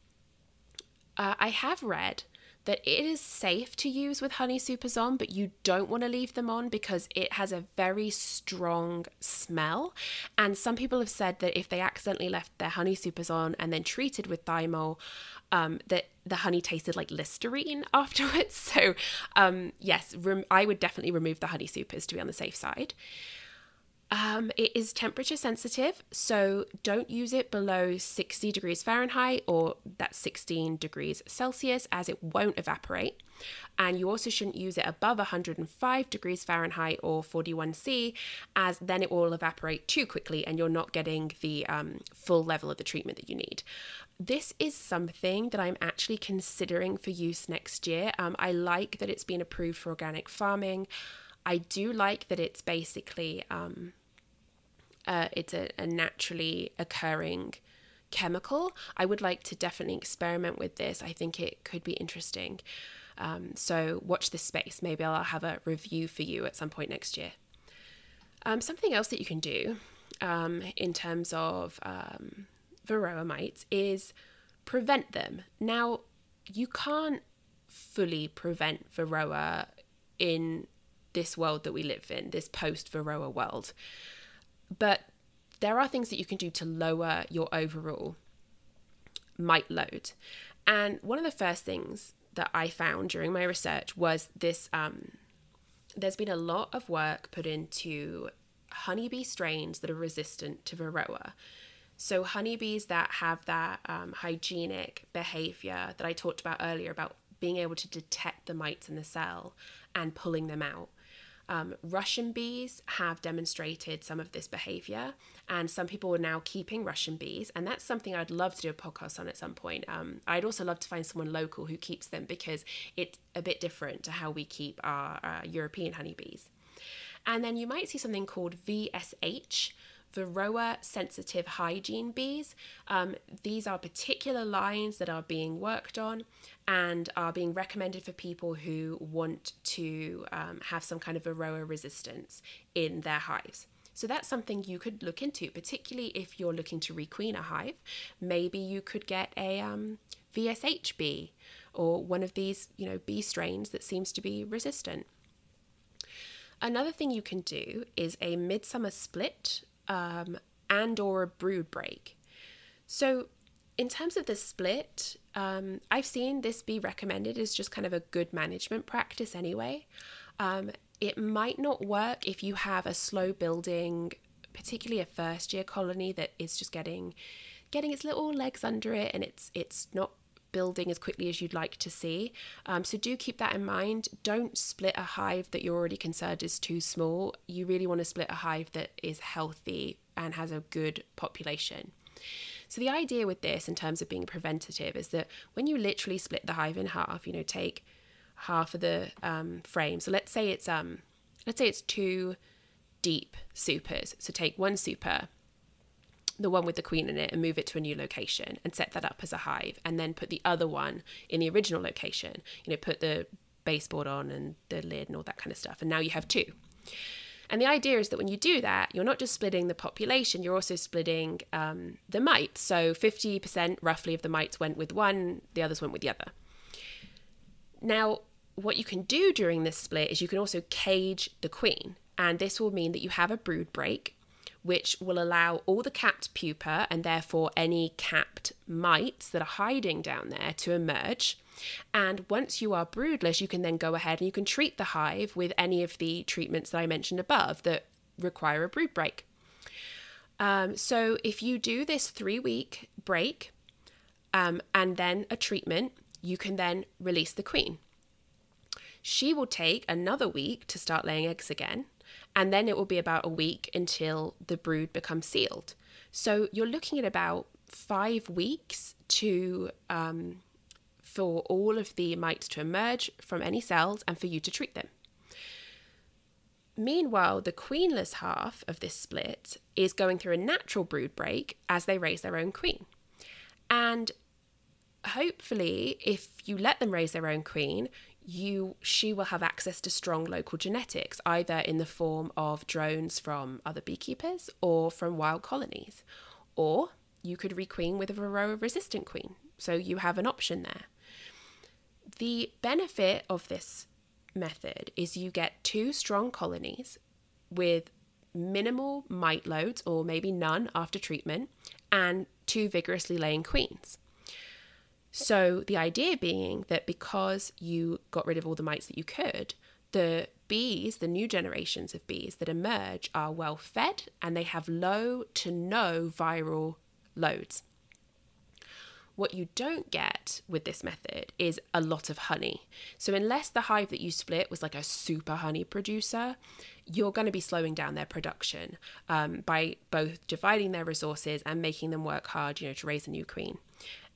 uh, I have read that it is safe to use with honey supers on, but you don't want to leave them on because it has a very strong smell. And some people have said that if they accidentally left their honey supers on and then treated with thymol, um, that the honey tasted like Listerine afterwards. So, um, yes, rem- I would definitely remove the honey supers to be on the safe side. Um, it is temperature sensitive, so don't use it below 60 degrees Fahrenheit or that's 16 degrees Celsius as it won't evaporate. And you also shouldn't use it above 105 degrees Fahrenheit or 41C as then it will evaporate too quickly and you're not getting the um, full level of the treatment that you need. This is something that I'm actually considering for use next year. Um, I like that it's been approved for organic farming. I do like that it's basically um, uh, it's a, a naturally occurring chemical. I would like to definitely experiment with this. I think it could be interesting. Um, so watch this space. Maybe I'll have a review for you at some point next year. Um, something else that you can do um, in terms of um, varroa mites is prevent them. Now, you can't fully prevent varroa in this world that we live in, this post varroa world. But there are things that you can do to lower your overall mite load. And one of the first things that I found during my research was this um, there's been a lot of work put into honeybee strains that are resistant to varroa. So, honeybees that have that um, hygienic behavior that I talked about earlier about being able to detect the mites in the cell and pulling them out. Um, Russian bees have demonstrated some of this behavior, and some people are now keeping Russian bees, and that's something I'd love to do a podcast on at some point. Um, I'd also love to find someone local who keeps them because it's a bit different to how we keep our, our European honeybees. And then you might see something called VSH, Varroa sensitive hygiene bees. Um, these are particular lines that are being worked on and are being recommended for people who want to um, have some kind of Varroa resistance in their hives. So that's something you could look into, particularly if you're looking to requeen a hive. Maybe you could get a um, VSH bee or one of these, you know, bee strains that seems to be resistant. Another thing you can do is a midsummer split um, and or a brood break. So in terms of the split, um, I've seen this be recommended as just kind of a good management practice anyway. Um, it might not work if you have a slow building, particularly a first year colony that is just getting getting its little legs under it and it's it's not building as quickly as you'd like to see. Um, so do keep that in mind. Don't split a hive that you're already concerned is too small. You really want to split a hive that is healthy and has a good population. So the idea with this in terms of being preventative is that when you literally split the hive in half, you know, take half of the um, frame. So let's say it's um, let's say it's two deep supers. So take one super the one with the queen in it and move it to a new location and set that up as a hive and then put the other one in the original location you know put the baseboard on and the lid and all that kind of stuff. And now you have two. And the idea is that when you do that you're not just splitting the population you're also splitting um, the mites. So 50% roughly of the mites went with one the others went with the other. Now what you can do during this split is you can also cage the queen. And this will mean that you have a brood break which will allow all the capped pupa and therefore any capped mites that are hiding down there to emerge. And once you are broodless, you can then go ahead and you can treat the hive with any of the treatments that I mentioned above that require a brood break. Um, so if you do this three week break um, and then a treatment, you can then release the queen. She will take another week to start laying eggs again and then it will be about a week until the brood becomes sealed. So you're looking at about five weeks to um, for all of the mites to emerge from any cells and for you to treat them. Meanwhile, the queenless half of this split is going through a natural brood break as they raise their own queen. And hopefully, if you let them raise their own queen, you she will have access to strong local genetics either in the form of drones from other beekeepers or from wild colonies. Or you could requeen with a varroa resistant queen. So you have an option there. The benefit of this method is you get two strong colonies with minimal mite loads or maybe none after treatment and two vigorously laying queens. So, the idea being that because you got rid of all the mites that you could, the bees, the new generations of bees that emerge, are well fed and they have low to no viral loads. What you don't get with this method is a lot of honey. So, unless the hive that you split was like a super honey producer, you're going to be slowing down their production um, by both dividing their resources and making them work hard, you know, to raise a new queen.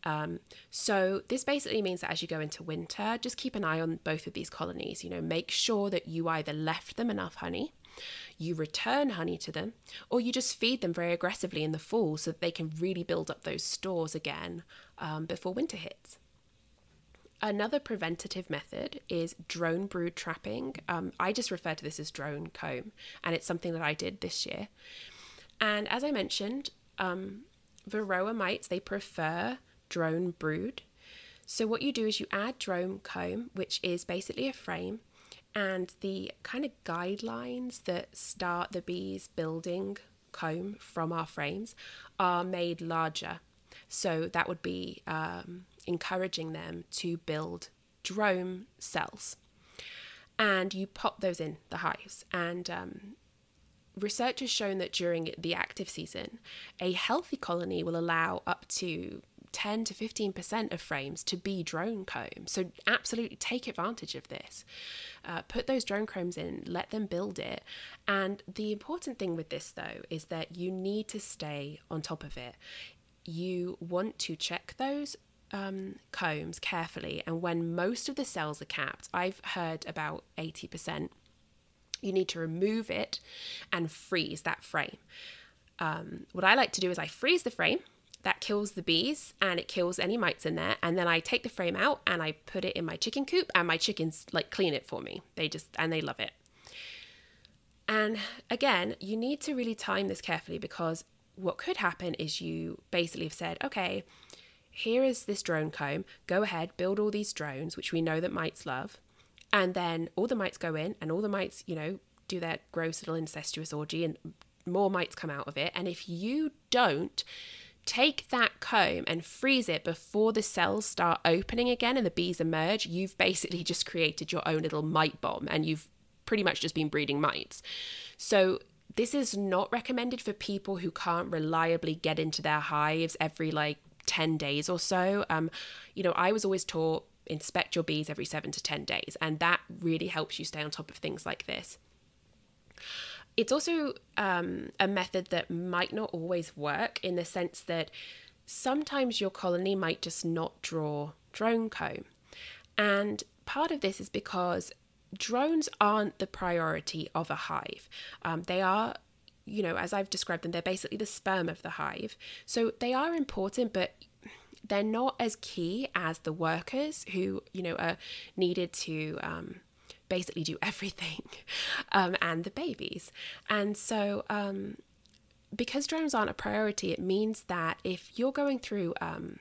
Um, so this basically means that as you go into winter, just keep an eye on both of these colonies. You know, make sure that you either left them enough honey, you return honey to them, or you just feed them very aggressively in the fall so that they can really build up those stores again um, before winter hits. Another preventative method is drone brood trapping. Um, I just refer to this as drone comb, and it's something that I did this year. And as I mentioned, um, Varroa mites they prefer drone brood. So what you do is you add drone comb, which is basically a frame, and the kind of guidelines that start the bees building comb from our frames are made larger. So that would be um, encouraging them to build drone cells. And you pop those in the hives. And um, research has shown that during the active season, a healthy colony will allow up to 10 to 15% of frames to be drone comb. So, absolutely take advantage of this. Uh, put those drone combs in, let them build it. And the important thing with this, though, is that you need to stay on top of it. You want to check those um, combs carefully, and when most of the cells are capped, I've heard about 80%, you need to remove it and freeze that frame. Um, what I like to do is I freeze the frame that kills the bees and it kills any mites in there. And then I take the frame out and I put it in my chicken coop, and my chickens like clean it for me. They just, and they love it. And again, you need to really time this carefully because what could happen is you basically have said, okay, here is this drone comb. Go ahead, build all these drones, which we know that mites love. And then all the mites go in, and all the mites, you know, do their gross little incestuous orgy, and more mites come out of it. And if you don't take that comb and freeze it before the cells start opening again and the bees emerge, you've basically just created your own little mite bomb and you've pretty much just been breeding mites. So, this is not recommended for people who can't reliably get into their hives every like 10 days or so. Um, you know, I was always taught inspect your bees every seven to 10 days, and that really helps you stay on top of things like this. It's also um, a method that might not always work in the sense that sometimes your colony might just not draw drone comb. And part of this is because drones aren't the priority of a hive. Um, they are, you know, as I've described them, they're basically the sperm of the hive. So they are important, but they're not as key as the workers who, you know, are needed to um, basically do everything um, and the babies. And so, um, because drones aren't a priority, it means that if you're going through um,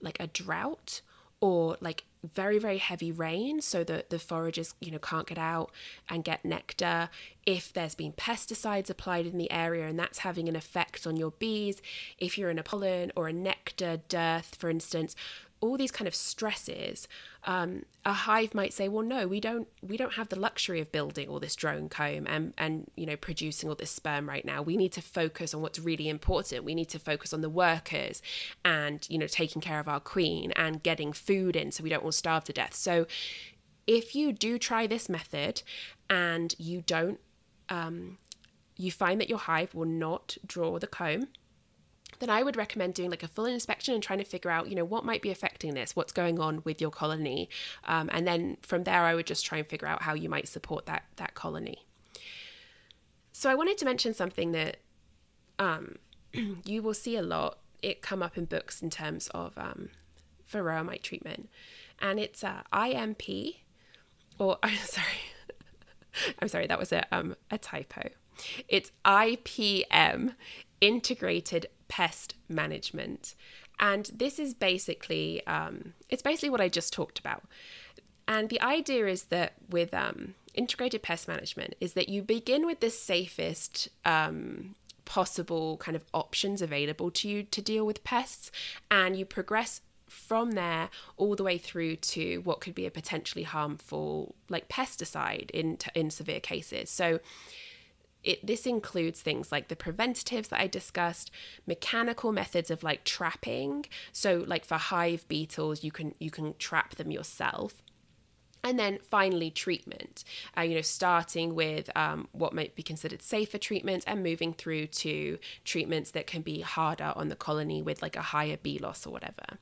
like a drought or like very very heavy rain so that the foragers you know can't get out and get nectar if there's been pesticides applied in the area and that's having an effect on your bees if you're in a pollen or a nectar dearth for instance all these kind of stresses, um, a hive might say, "Well, no, we don't. We don't have the luxury of building all this drone comb and and you know producing all this sperm right now. We need to focus on what's really important. We need to focus on the workers and you know taking care of our queen and getting food in, so we don't all starve to death." So, if you do try this method and you don't, um, you find that your hive will not draw the comb then I would recommend doing like a full inspection and trying to figure out, you know, what might be affecting this, what's going on with your colony, um, and then from there, I would just try and figure out how you might support that that colony. So I wanted to mention something that um, you will see a lot. It come up in books in terms of um, treatment, and it's uh, IMP, or I'm sorry, I'm sorry, that was a um, a typo. It's IPM, integrated pest management. And this is basically, um, it's basically what I just talked about. And the idea is that with um, integrated pest management is that you begin with the safest um, possible kind of options available to you to deal with pests, and you progress from there all the way through to what could be a potentially harmful like pesticide in in severe cases. So it, this includes things like the preventatives that I discussed, mechanical methods of like trapping. So like for hive beetles, you can you can trap them yourself and then finally treatment. Uh, you know starting with um, what might be considered safer treatments and moving through to treatments that can be harder on the colony with like a higher bee loss or whatever.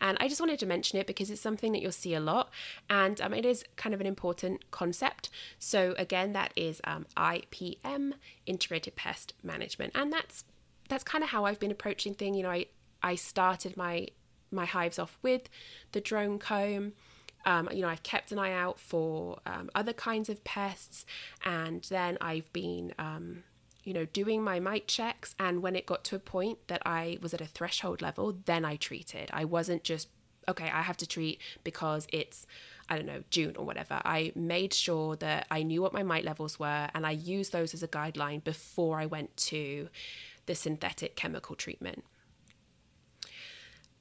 And i just wanted to mention it because it's something that you'll see a lot. And um, it is kind of an important concept. So again that is um, ipm integrated pest management. And that's that's kind of how i've been approaching thing. You know i i started my my hives off with the drone comb um, you know, I've kept an eye out for um, other kinds of pests, and then I've been, um, you know, doing my mite checks. And when it got to a point that I was at a threshold level, then I treated. I wasn't just okay. I have to treat because it's I don't know June or whatever. I made sure that I knew what my mite levels were, and I used those as a guideline before I went to the synthetic chemical treatment.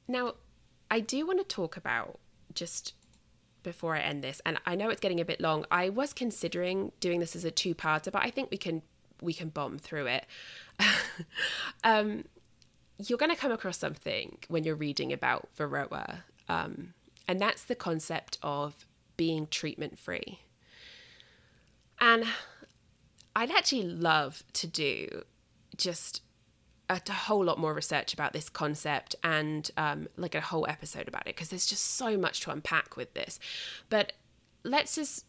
Now, I do want to talk about just before I end this, and I know it's getting a bit long. I was considering doing this as a two-parter, but I think we can we can bomb through it. um, you're going to come across something when you're reading about Varroa, um, and that's the concept of being treatment-free. And I'd actually love to do just a, whole lot more research about this concept and um, like a whole episode about it because there's just so much to unpack with this. But let's just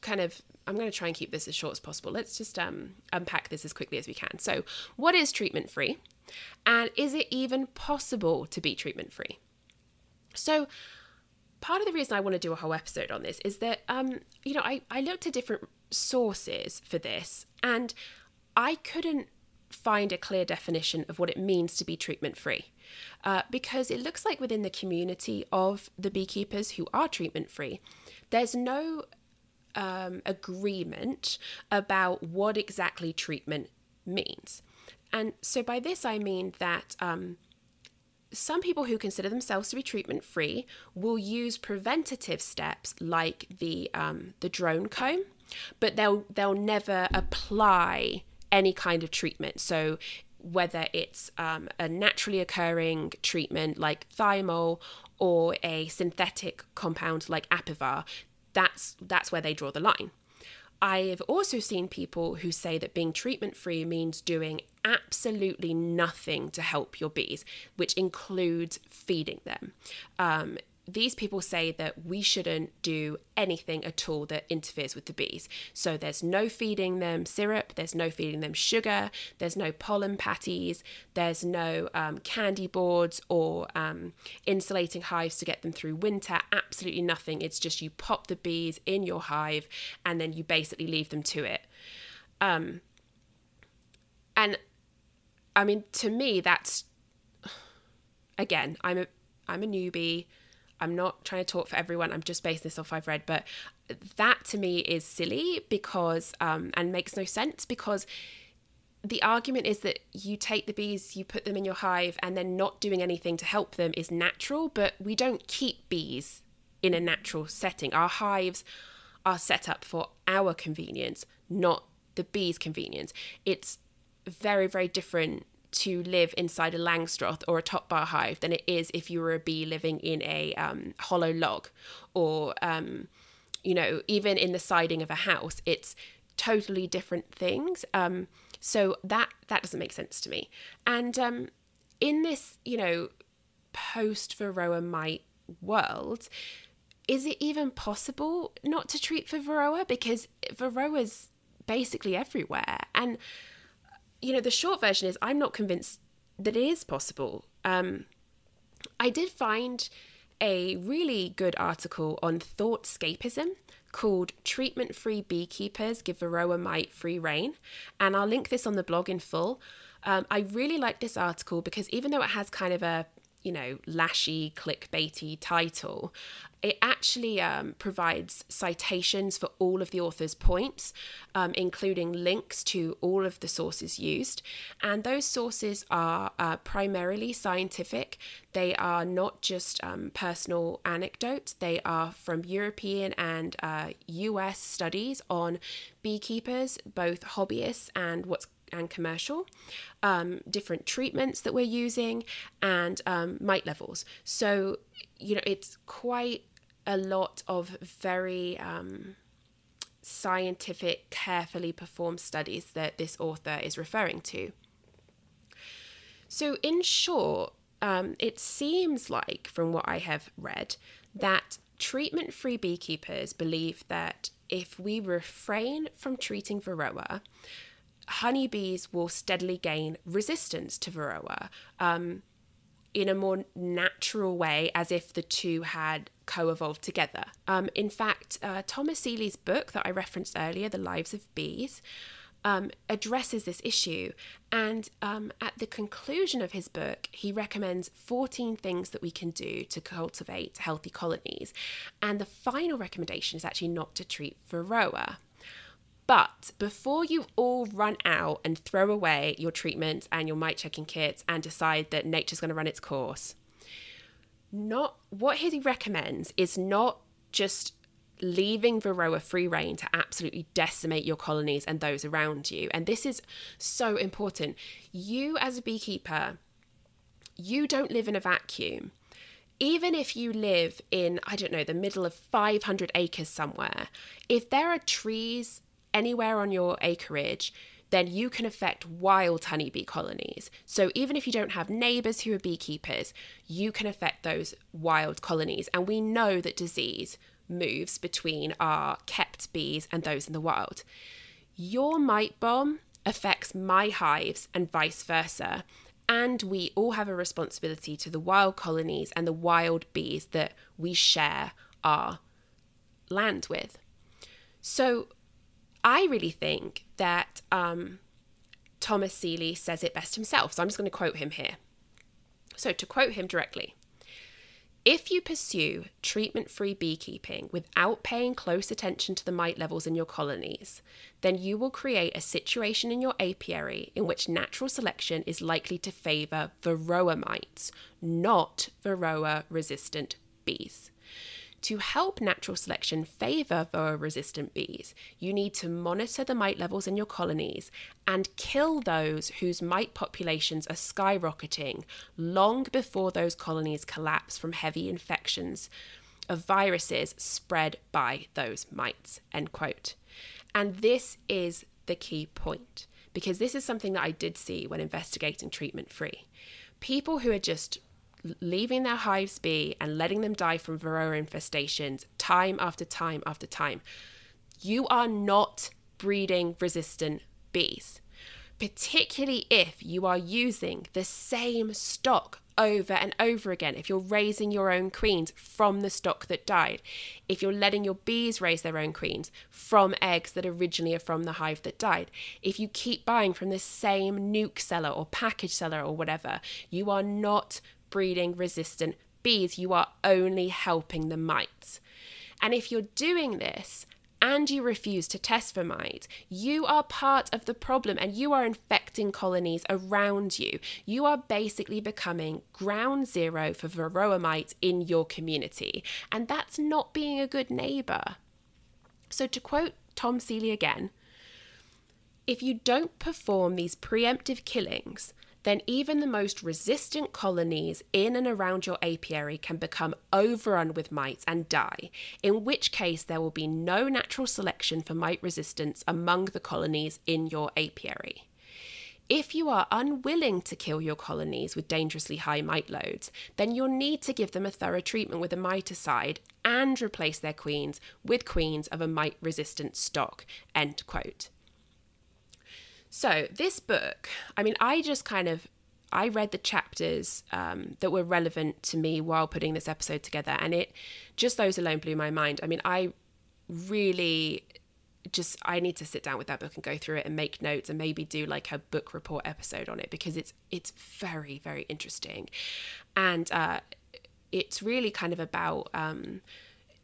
kind of I'm going to try and keep this as short as possible. Let's just um, unpack this as quickly as we can. So, what is treatment free? And is it even possible to be treatment free? So, part of the reason I want to do a whole episode on this is that, um, you know, I, I looked at different sources for this and I couldn't find a clear definition of what it means to be treatment free. Uh, because it looks like within the community of the beekeepers who are treatment free, there's no um, agreement about what exactly treatment means. And so by this, I mean that. Um, some people who consider themselves to be treatment free will use preventative steps like the um, the drone comb, but they'll they'll never apply any kind of treatment. So whether it's um, a naturally occurring treatment like thymol or a synthetic compound like apivar, that's that's where they draw the line. I've also seen people who say that being treatment free means doing absolutely nothing to help your bees, which includes feeding them. Um, these people say that we shouldn't do anything at all that interferes with the bees. So there's no feeding them syrup, there's no feeding them sugar, there's no pollen patties, there's no um, candy boards or um, insulating hives to get them through winter. Absolutely nothing. It's just you pop the bees in your hive and then you basically leave them to it. Um, and I mean, to me, that's again, I'm a I'm a newbie. I'm not trying to talk for everyone. I'm just basing this off I've read, but that to me is silly because um, and makes no sense because the argument is that you take the bees, you put them in your hive, and then not doing anything to help them is natural, but we don't keep bees in a natural setting. Our hives are set up for our convenience, not the bees' convenience. It's very, very different to live inside a Langstroth or a top bar hive than it is if you were a bee living in a um, hollow log or, um, you know, even in the siding of a house. It's totally different things. Um, so that that doesn't make sense to me. And um, in this, you know, post Varroa mite world, is it even possible not to treat for Varroa because Varroa's basically everywhere and you know, the short version is I'm not convinced that it is possible. Um, I did find a really good article on thoughtscapism called Treatment Free Beekeepers Give Varroa Mite Free Reign, and I'll link this on the blog in full. Um, I really like this article because even though it has kind of a you know, lashy, clickbaity title, it actually um, provides citations for all of the author's points, um, including links to all of the sources used. And those sources are uh, primarily scientific. They are not just um, personal anecdotes, they are from European and uh, US studies on beekeepers, both hobbyists and what's and commercial, um, different treatments that we're using, and um, mite levels. So, you know, it's quite a lot of very um, scientific, carefully performed studies that this author is referring to. So, in short, um, it seems like, from what I have read, that treatment free beekeepers believe that if we refrain from treating Varroa, honeybees will steadily gain resistance to Varroa um, in a more natural way, as if the two had co evolved together. Um, in fact, uh, Thomas Seeley's book that I referenced earlier, The Lives of Bees, um, addresses this issue. And um, at the conclusion of his book, he recommends 14 things that we can do to cultivate healthy colonies. And the final recommendation is actually not to treat Varroa. But before you all run out and throw away your treatments and your mite checking kits and decide that nature's going to run its course, not what he recommends is not just leaving Varroa free reign to absolutely decimate your colonies and those around you. And this is so important. You, as a beekeeper, you don't live in a vacuum. Even if you live in, I don't know, the middle of 500 acres somewhere, if there are trees anywhere on your acreage, then you can affect wild honeybee colonies. So even if you don't have neighbors who are beekeepers, you can affect those wild colonies. And we know that disease moves between our kept bees and those in the wild. Your mite bomb affects my hives and vice versa. And we all have a responsibility to the wild colonies and the wild bees that we share our land with. So I really think that um, Thomas Seeley says it best himself. So I'm just going to quote him here. So, to quote him directly, if you pursue treatment free beekeeping without paying close attention to the mite levels in your colonies, then you will create a situation in your apiary in which natural selection is likely to favour Varroa mites, not Varroa resistant bees. To help natural selection favour Varroa resistant bees, you need to monitor the mite levels in your colonies and kill those whose mite populations are skyrocketing long before those colonies collapse from heavy infections of viruses spread by those mites. End quote. And this is the key point because this is something that I did see when investigating treatment free. People who are just leaving their hives be and letting them die from varroa infestations time after time after time. You are not breeding resistant bees, particularly if you are using the same stock over and over again. If you're raising your own queens from the stock that died, if you're letting your bees raise their own queens from eggs that originally are from the hive that died, if you keep buying from the same nuc seller or package seller or whatever, you are not breeding resistant bees. You are only helping the mites. And if you're doing this and you refuse to test for mites, you are part of the problem and you are infecting colonies around you. You are basically becoming ground zero for varroa mites in your community. And that's not being a good neighbour. So, to quote Tom Seeley again, if you don't perform these preemptive killings, then even the most resistant colonies in and around your apiary can become overrun with mites and die, in which case there will be no natural selection for mite resistance among the colonies in your apiary. If you are unwilling to kill your colonies with dangerously high mite loads, then you'll need to give them a thorough treatment with a miticide and replace their queens with queens of a mite resistant stock. End quote. So, this book, I mean, I just kind of I read the chapters um, that were relevant to me while putting this episode together, and it just those alone blew my mind. I mean, I really just I need to sit down with that book and go through it and make notes and maybe do like a book report episode on it because it's it's very very interesting, and uh, it's really kind of about um,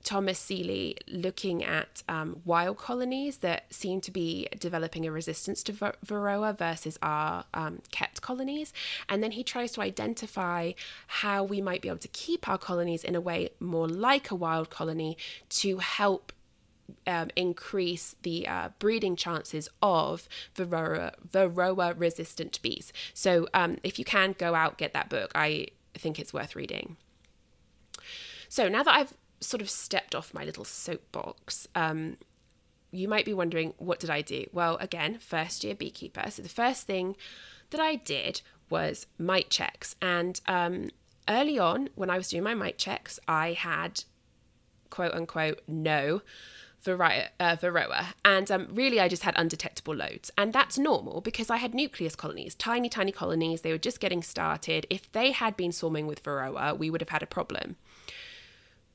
Thomas Seeley looking at um, wild colonies that seem to be developing a resistance to Varroa versus our um, kept colonies. And then he tries to identify how we might be able to keep our colonies in a way more like a wild colony to help um, increase the uh, breeding chances of Varroa, Varroa resistant bees. So um, if you can go out, get that book. I think it's worth reading. So now that I've sort of stepped off my little soapbox, um, you might be wondering, what did I do? Well, again, first year beekeeper. So the first thing that I did was mite checks. And um, early on, when I was doing my mite checks, I had quote unquote no varroa, uh, varroa. and um, really I just had undetectable loads. And that's normal because I had nucleus colonies, tiny, tiny colonies. They were just getting started. If they had been swarming with varroa, we would have had a problem.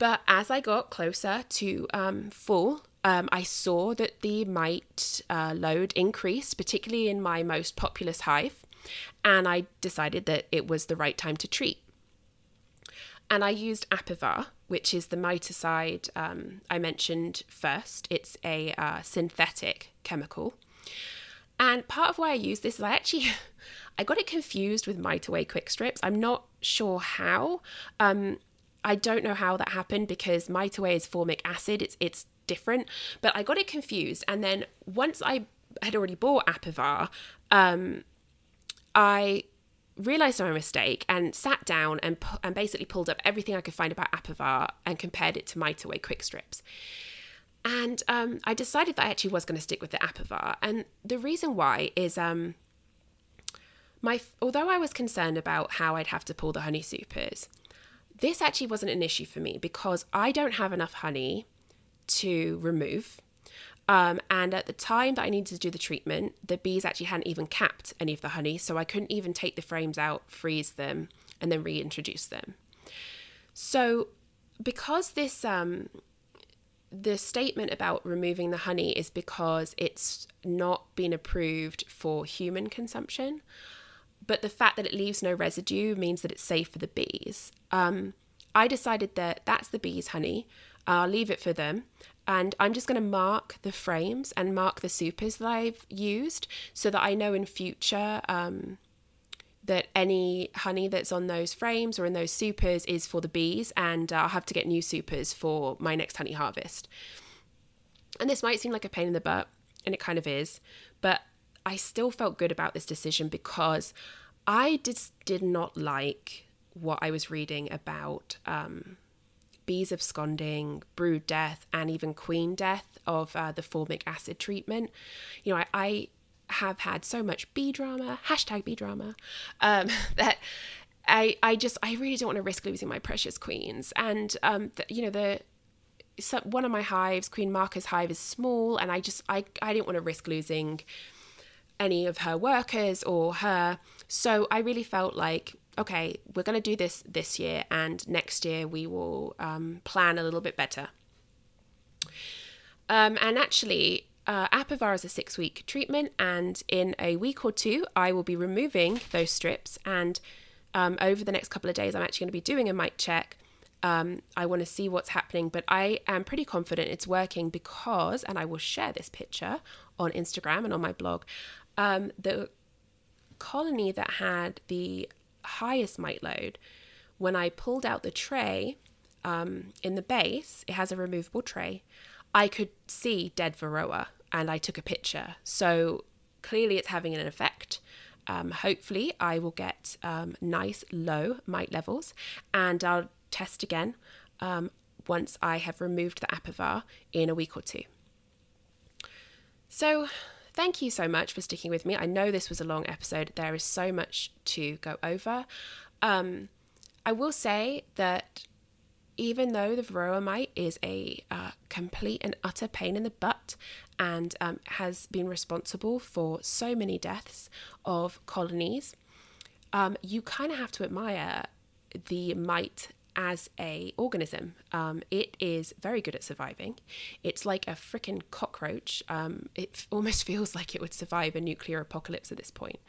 But as I got closer to um, full, um, I saw that the mite uh, load increased, particularly in my most populous hive, and I decided that it was the right time to treat. And I used Apivar, which is the miticide um, I mentioned first. It's a uh, synthetic chemical. And part of why I use this is I actually I got it confused with Mite Away quick strips. I'm not sure how. Um, I don't know how that happened because Mite Away is formic acid. It's it's different, but I got it confused. And then once I had already bought Apivar, um, I realized my mistake and sat down and pu- and basically pulled up everything I could find about Apivar and compared it to Mite Away quick strips. And um, I decided that I actually was going to stick with the Apivar. And the reason why is um, my although I was concerned about how I'd have to pull the honey supers, this actually wasn't an issue for me because I don't have enough honey to remove. Um, and at the time that I needed to do the treatment, the bees actually hadn't even capped any of the honey, so I couldn't even take the frames out, freeze them, and then reintroduce them. So, because this um, the statement about removing the honey is because it's not been approved for human consumption but the fact that it leaves no residue means that it's safe for the bees. Um, I decided that that's the bees' honey. I'll leave it for them. And I'm just going to mark the frames and mark the supers that I've used so that I know in future um, that any honey that's on those frames or in those supers is for the bees. And I'll have to get new supers for my next honey harvest. And this might seem like a pain in the butt, and it kind of is. But I still felt good about this decision because I just did not like what I was reading about um, bees absconding, brood death, and even queen death of uh, the formic acid treatment. You know, I, I, have had so much bee drama, hashtag bee drama, um, that I, I just, I really don't want to risk losing my precious queens. And, um, you know, the, one of my hives, Queen Marca's hive, is small, and I just, I, I didn't want to risk losing any of her workers or her. So I really felt like, okay, we're going to do this this year, and next year we will um, plan a little bit better. Um, and actually, uh, Apivar is a six week treatment, and in a week or two, I will be removing those strips. And um, over the next couple of days, I'm actually going to be doing a mite check. Um, I want to see what's happening, but I am pretty confident it's working because, and I will share this picture on Instagram and on my blog um, the colony that had the highest mite load, when I pulled out the tray um, in the base, it has a removable tray, I could see dead Varroa and I took a picture. So clearly it's having an effect. Um, hopefully, I will get um, nice low mite levels and I'll test again um, once I have removed the Apivar in a week or two. So, Thank you so much for sticking with me. I know this was a long episode. There is so much to go over. Um, I will say that even though the varroa mite is a uh, complete and utter pain in the butt and um, has been responsible for so many deaths of colonies, um, you kind of have to admire the mite as a organism. Um, it is very good at surviving. It's like a freaking cockroach. Um, it almost feels like it would survive a nuclear apocalypse at this point.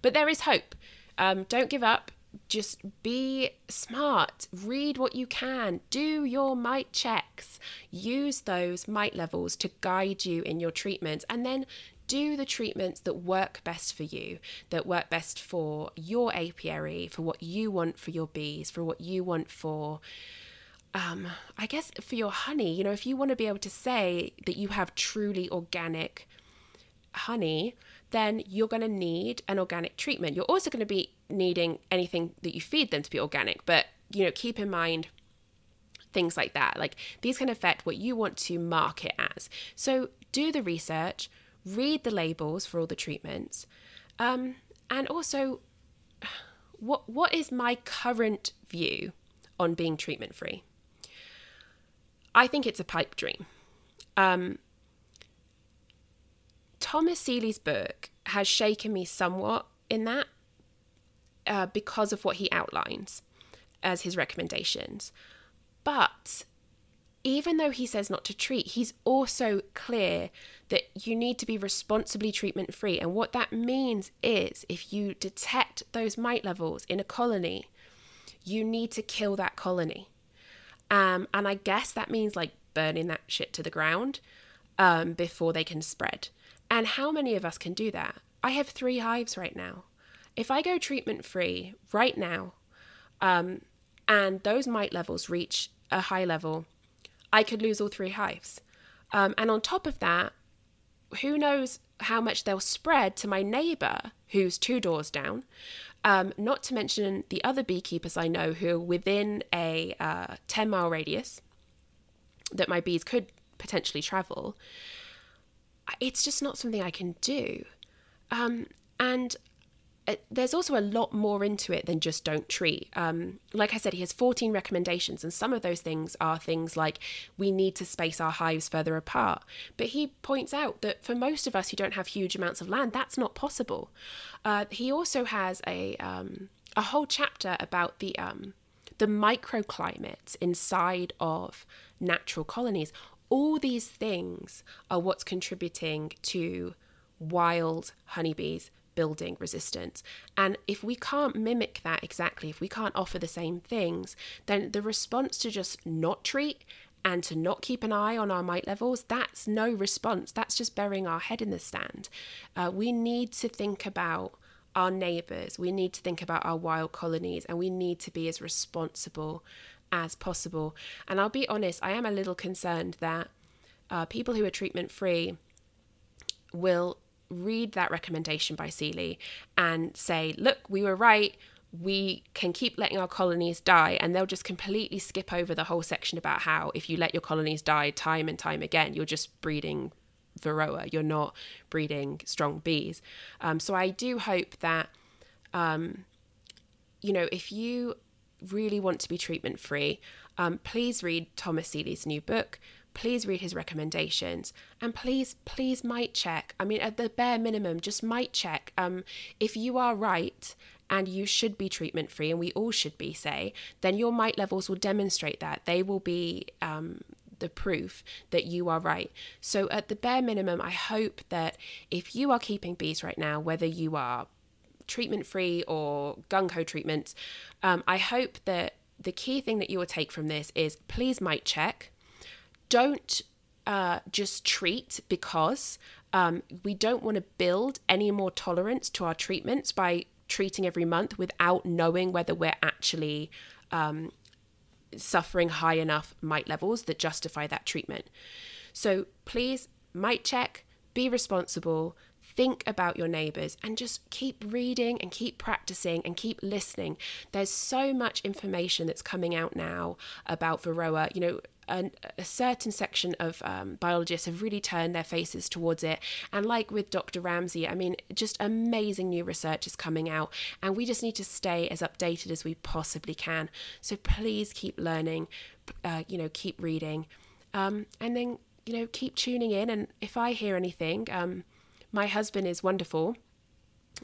But there is hope. Um, don't give up. Just be smart. Read what you can. Do your mite checks. Use those mite levels to guide you in your treatments. And then do the treatments that work best for you, that work best for your apiary, for what you want for your bees, for what you want for. Um, I guess for your honey, you know, if you want to be able to say that you have truly organic honey, then you're going to need an organic treatment. You're also going to be needing anything that you feed them to be organic, but you know, keep in mind things like that. Like these can affect what you want to market as. So do the research, read the labels for all the treatments, um, and also what what is my current view on being treatment free? I think it's a pipe dream. Um, Thomas Seeley's book has shaken me somewhat in that uh, because of what he outlines as his recommendations. But even though he says not to treat, he's also clear that you need to be responsibly treatment free. And what that means is if you detect those mite levels in a colony, you need to kill that colony. Um, and I guess that means like burning that shit to the ground um, before they can spread. And how many of us can do that? I have three hives right now. If I go treatment free right now, um, and those mite levels reach a high level, I could lose all three hives. Um, and on top of that, who knows how much they'll spread to my neighbor who's two doors down. Um, not to mention the other beekeepers I know who are within a uh, 10 mile radius that my bees could potentially travel. It's just not something I can do. Um, and there's also a lot more into it than just don't treat. Um, like I said, he has 14 recommendations, and some of those things are things like we need to space our hives further apart. But he points out that for most of us who don't have huge amounts of land, that's not possible. Uh, he also has a um, a whole chapter about the um, the microclimates inside of natural colonies. All these things are what's contributing to wild honeybees building resistance. And if we can't mimic that exactly, if we can't offer the same things, then the response to just not treat and to not keep an eye on our mite levels, that's no response. That's just burying our head in the sand. Uh, we need to think about our neighbours, we need to think about our wild colonies, and we need to be as responsible as possible. And I'll be honest, I am a little concerned that uh, people who are treatment free will read that recommendation by Seeley and say, look, we were right. We can keep letting our colonies die, and they'll just completely skip over the whole section about how if you let your colonies die time and time again, you're just breeding varroa. You're not breeding strong bees. Um, so I do hope that, um, you know, if you really want to be treatment free, um, please read Thomas Seeley's new book, please read his recommendations. And please please mite check. I mean at the bare minimum just mite check um, if you are right and you should be treatment free and we all should be say then your mite levels will demonstrate that. They will be um, the proof that you are right. So at the bare minimum i hope that if you are keeping bees right now whether you are treatment free or gung-ho treatments um, i hope that the key thing that you will take from this is please mite check don't uh, just treat because um, we don't want to build any more tolerance to our treatments by treating every month without knowing whether we're actually um, suffering high enough mite levels that justify that treatment. So please, mite check, be responsible, think about your neighbors and just keep reading and keep practicing and keep listening. There's so much information that's coming out now about Varroa. You know, a, a certain section of um, biologists have really turned their faces towards it. And like with Dr. Ramsey, I mean, just amazing new research is coming out, and we just need to stay as updated as we possibly can. So please keep learning, uh, you know, keep reading, um, and then you know keep tuning in. And if I hear anything, um, my husband is wonderful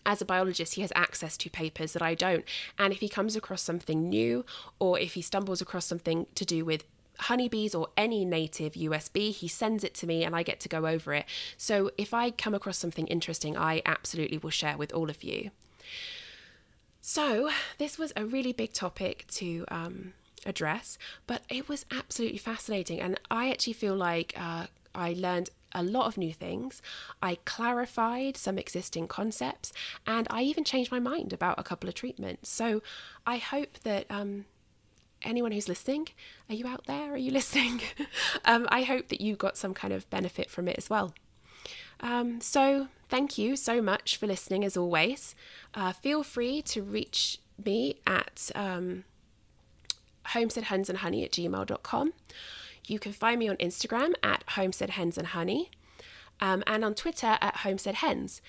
as a biologist, he has access to papers that I don't. And if he comes across something new, or if he stumbles across something to do with honeybees or any native USB, he sends it to me and I get to go over it. So if I come across something interesting, I absolutely will share with all of you. So, this was a really big topic to um, address, but it was absolutely fascinating. And I actually feel like uh, I learned a lot of new things. I clarified some existing concepts, and I even changed my mind about a couple of treatments. So I hope that um, anyone who's listening, are you out there? Are you listening? um, I hope that you got some kind of benefit from it as well. Um, so thank you so much for listening as always. Uh, feel free to reach me at um, homesteadhensandhoney at gmail.com. You can find me on Instagram at Homestead Hens and Honey um, and on Twitter at Homestead Hens.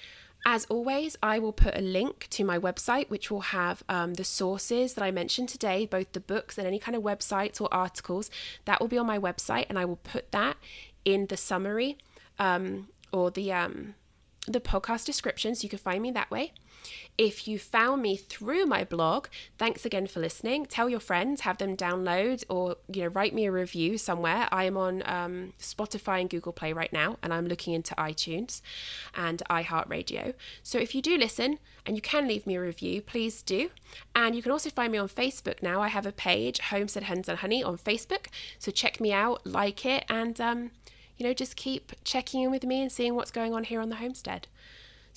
As always, I will put a link to my website, which will have um, the sources that I mentioned today, both the books and any kind of websites or articles. That will be on my website, and I will put that in the summary um, or the um, the podcast description, so you can find me that way. If you found me through my blog, thanks again for listening. Tell your friends, have them download or you know write me a review somewhere. I am on um, Spotify and Google Play right now, and I'm looking into iTunes and iHeartRadio. So if you do listen and you can leave me a review, please do. And you can also find me on Facebook now. I have a page, Homestead Hens and Honey, on Facebook. So check me out, like it, and um, you know just keep checking in with me and seeing what's going on here on the homestead.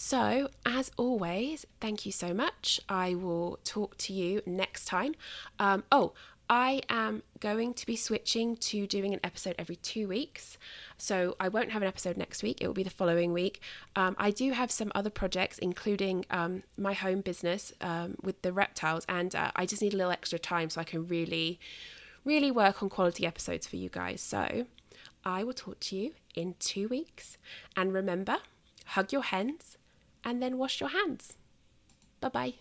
So, as always, thank you so much. I will talk to you next time. Um, oh, I am going to be switching to doing an episode every two weeks. So I won't have an episode next week, it will be the following week. Um, I do have some other projects, including um, my home business um, with the reptiles, and uh, I just need a little extra time so I can really, really work on quality episodes for you guys. So I will talk to you in two weeks. And remember, hug your hens and then wash your hands. Bye bye.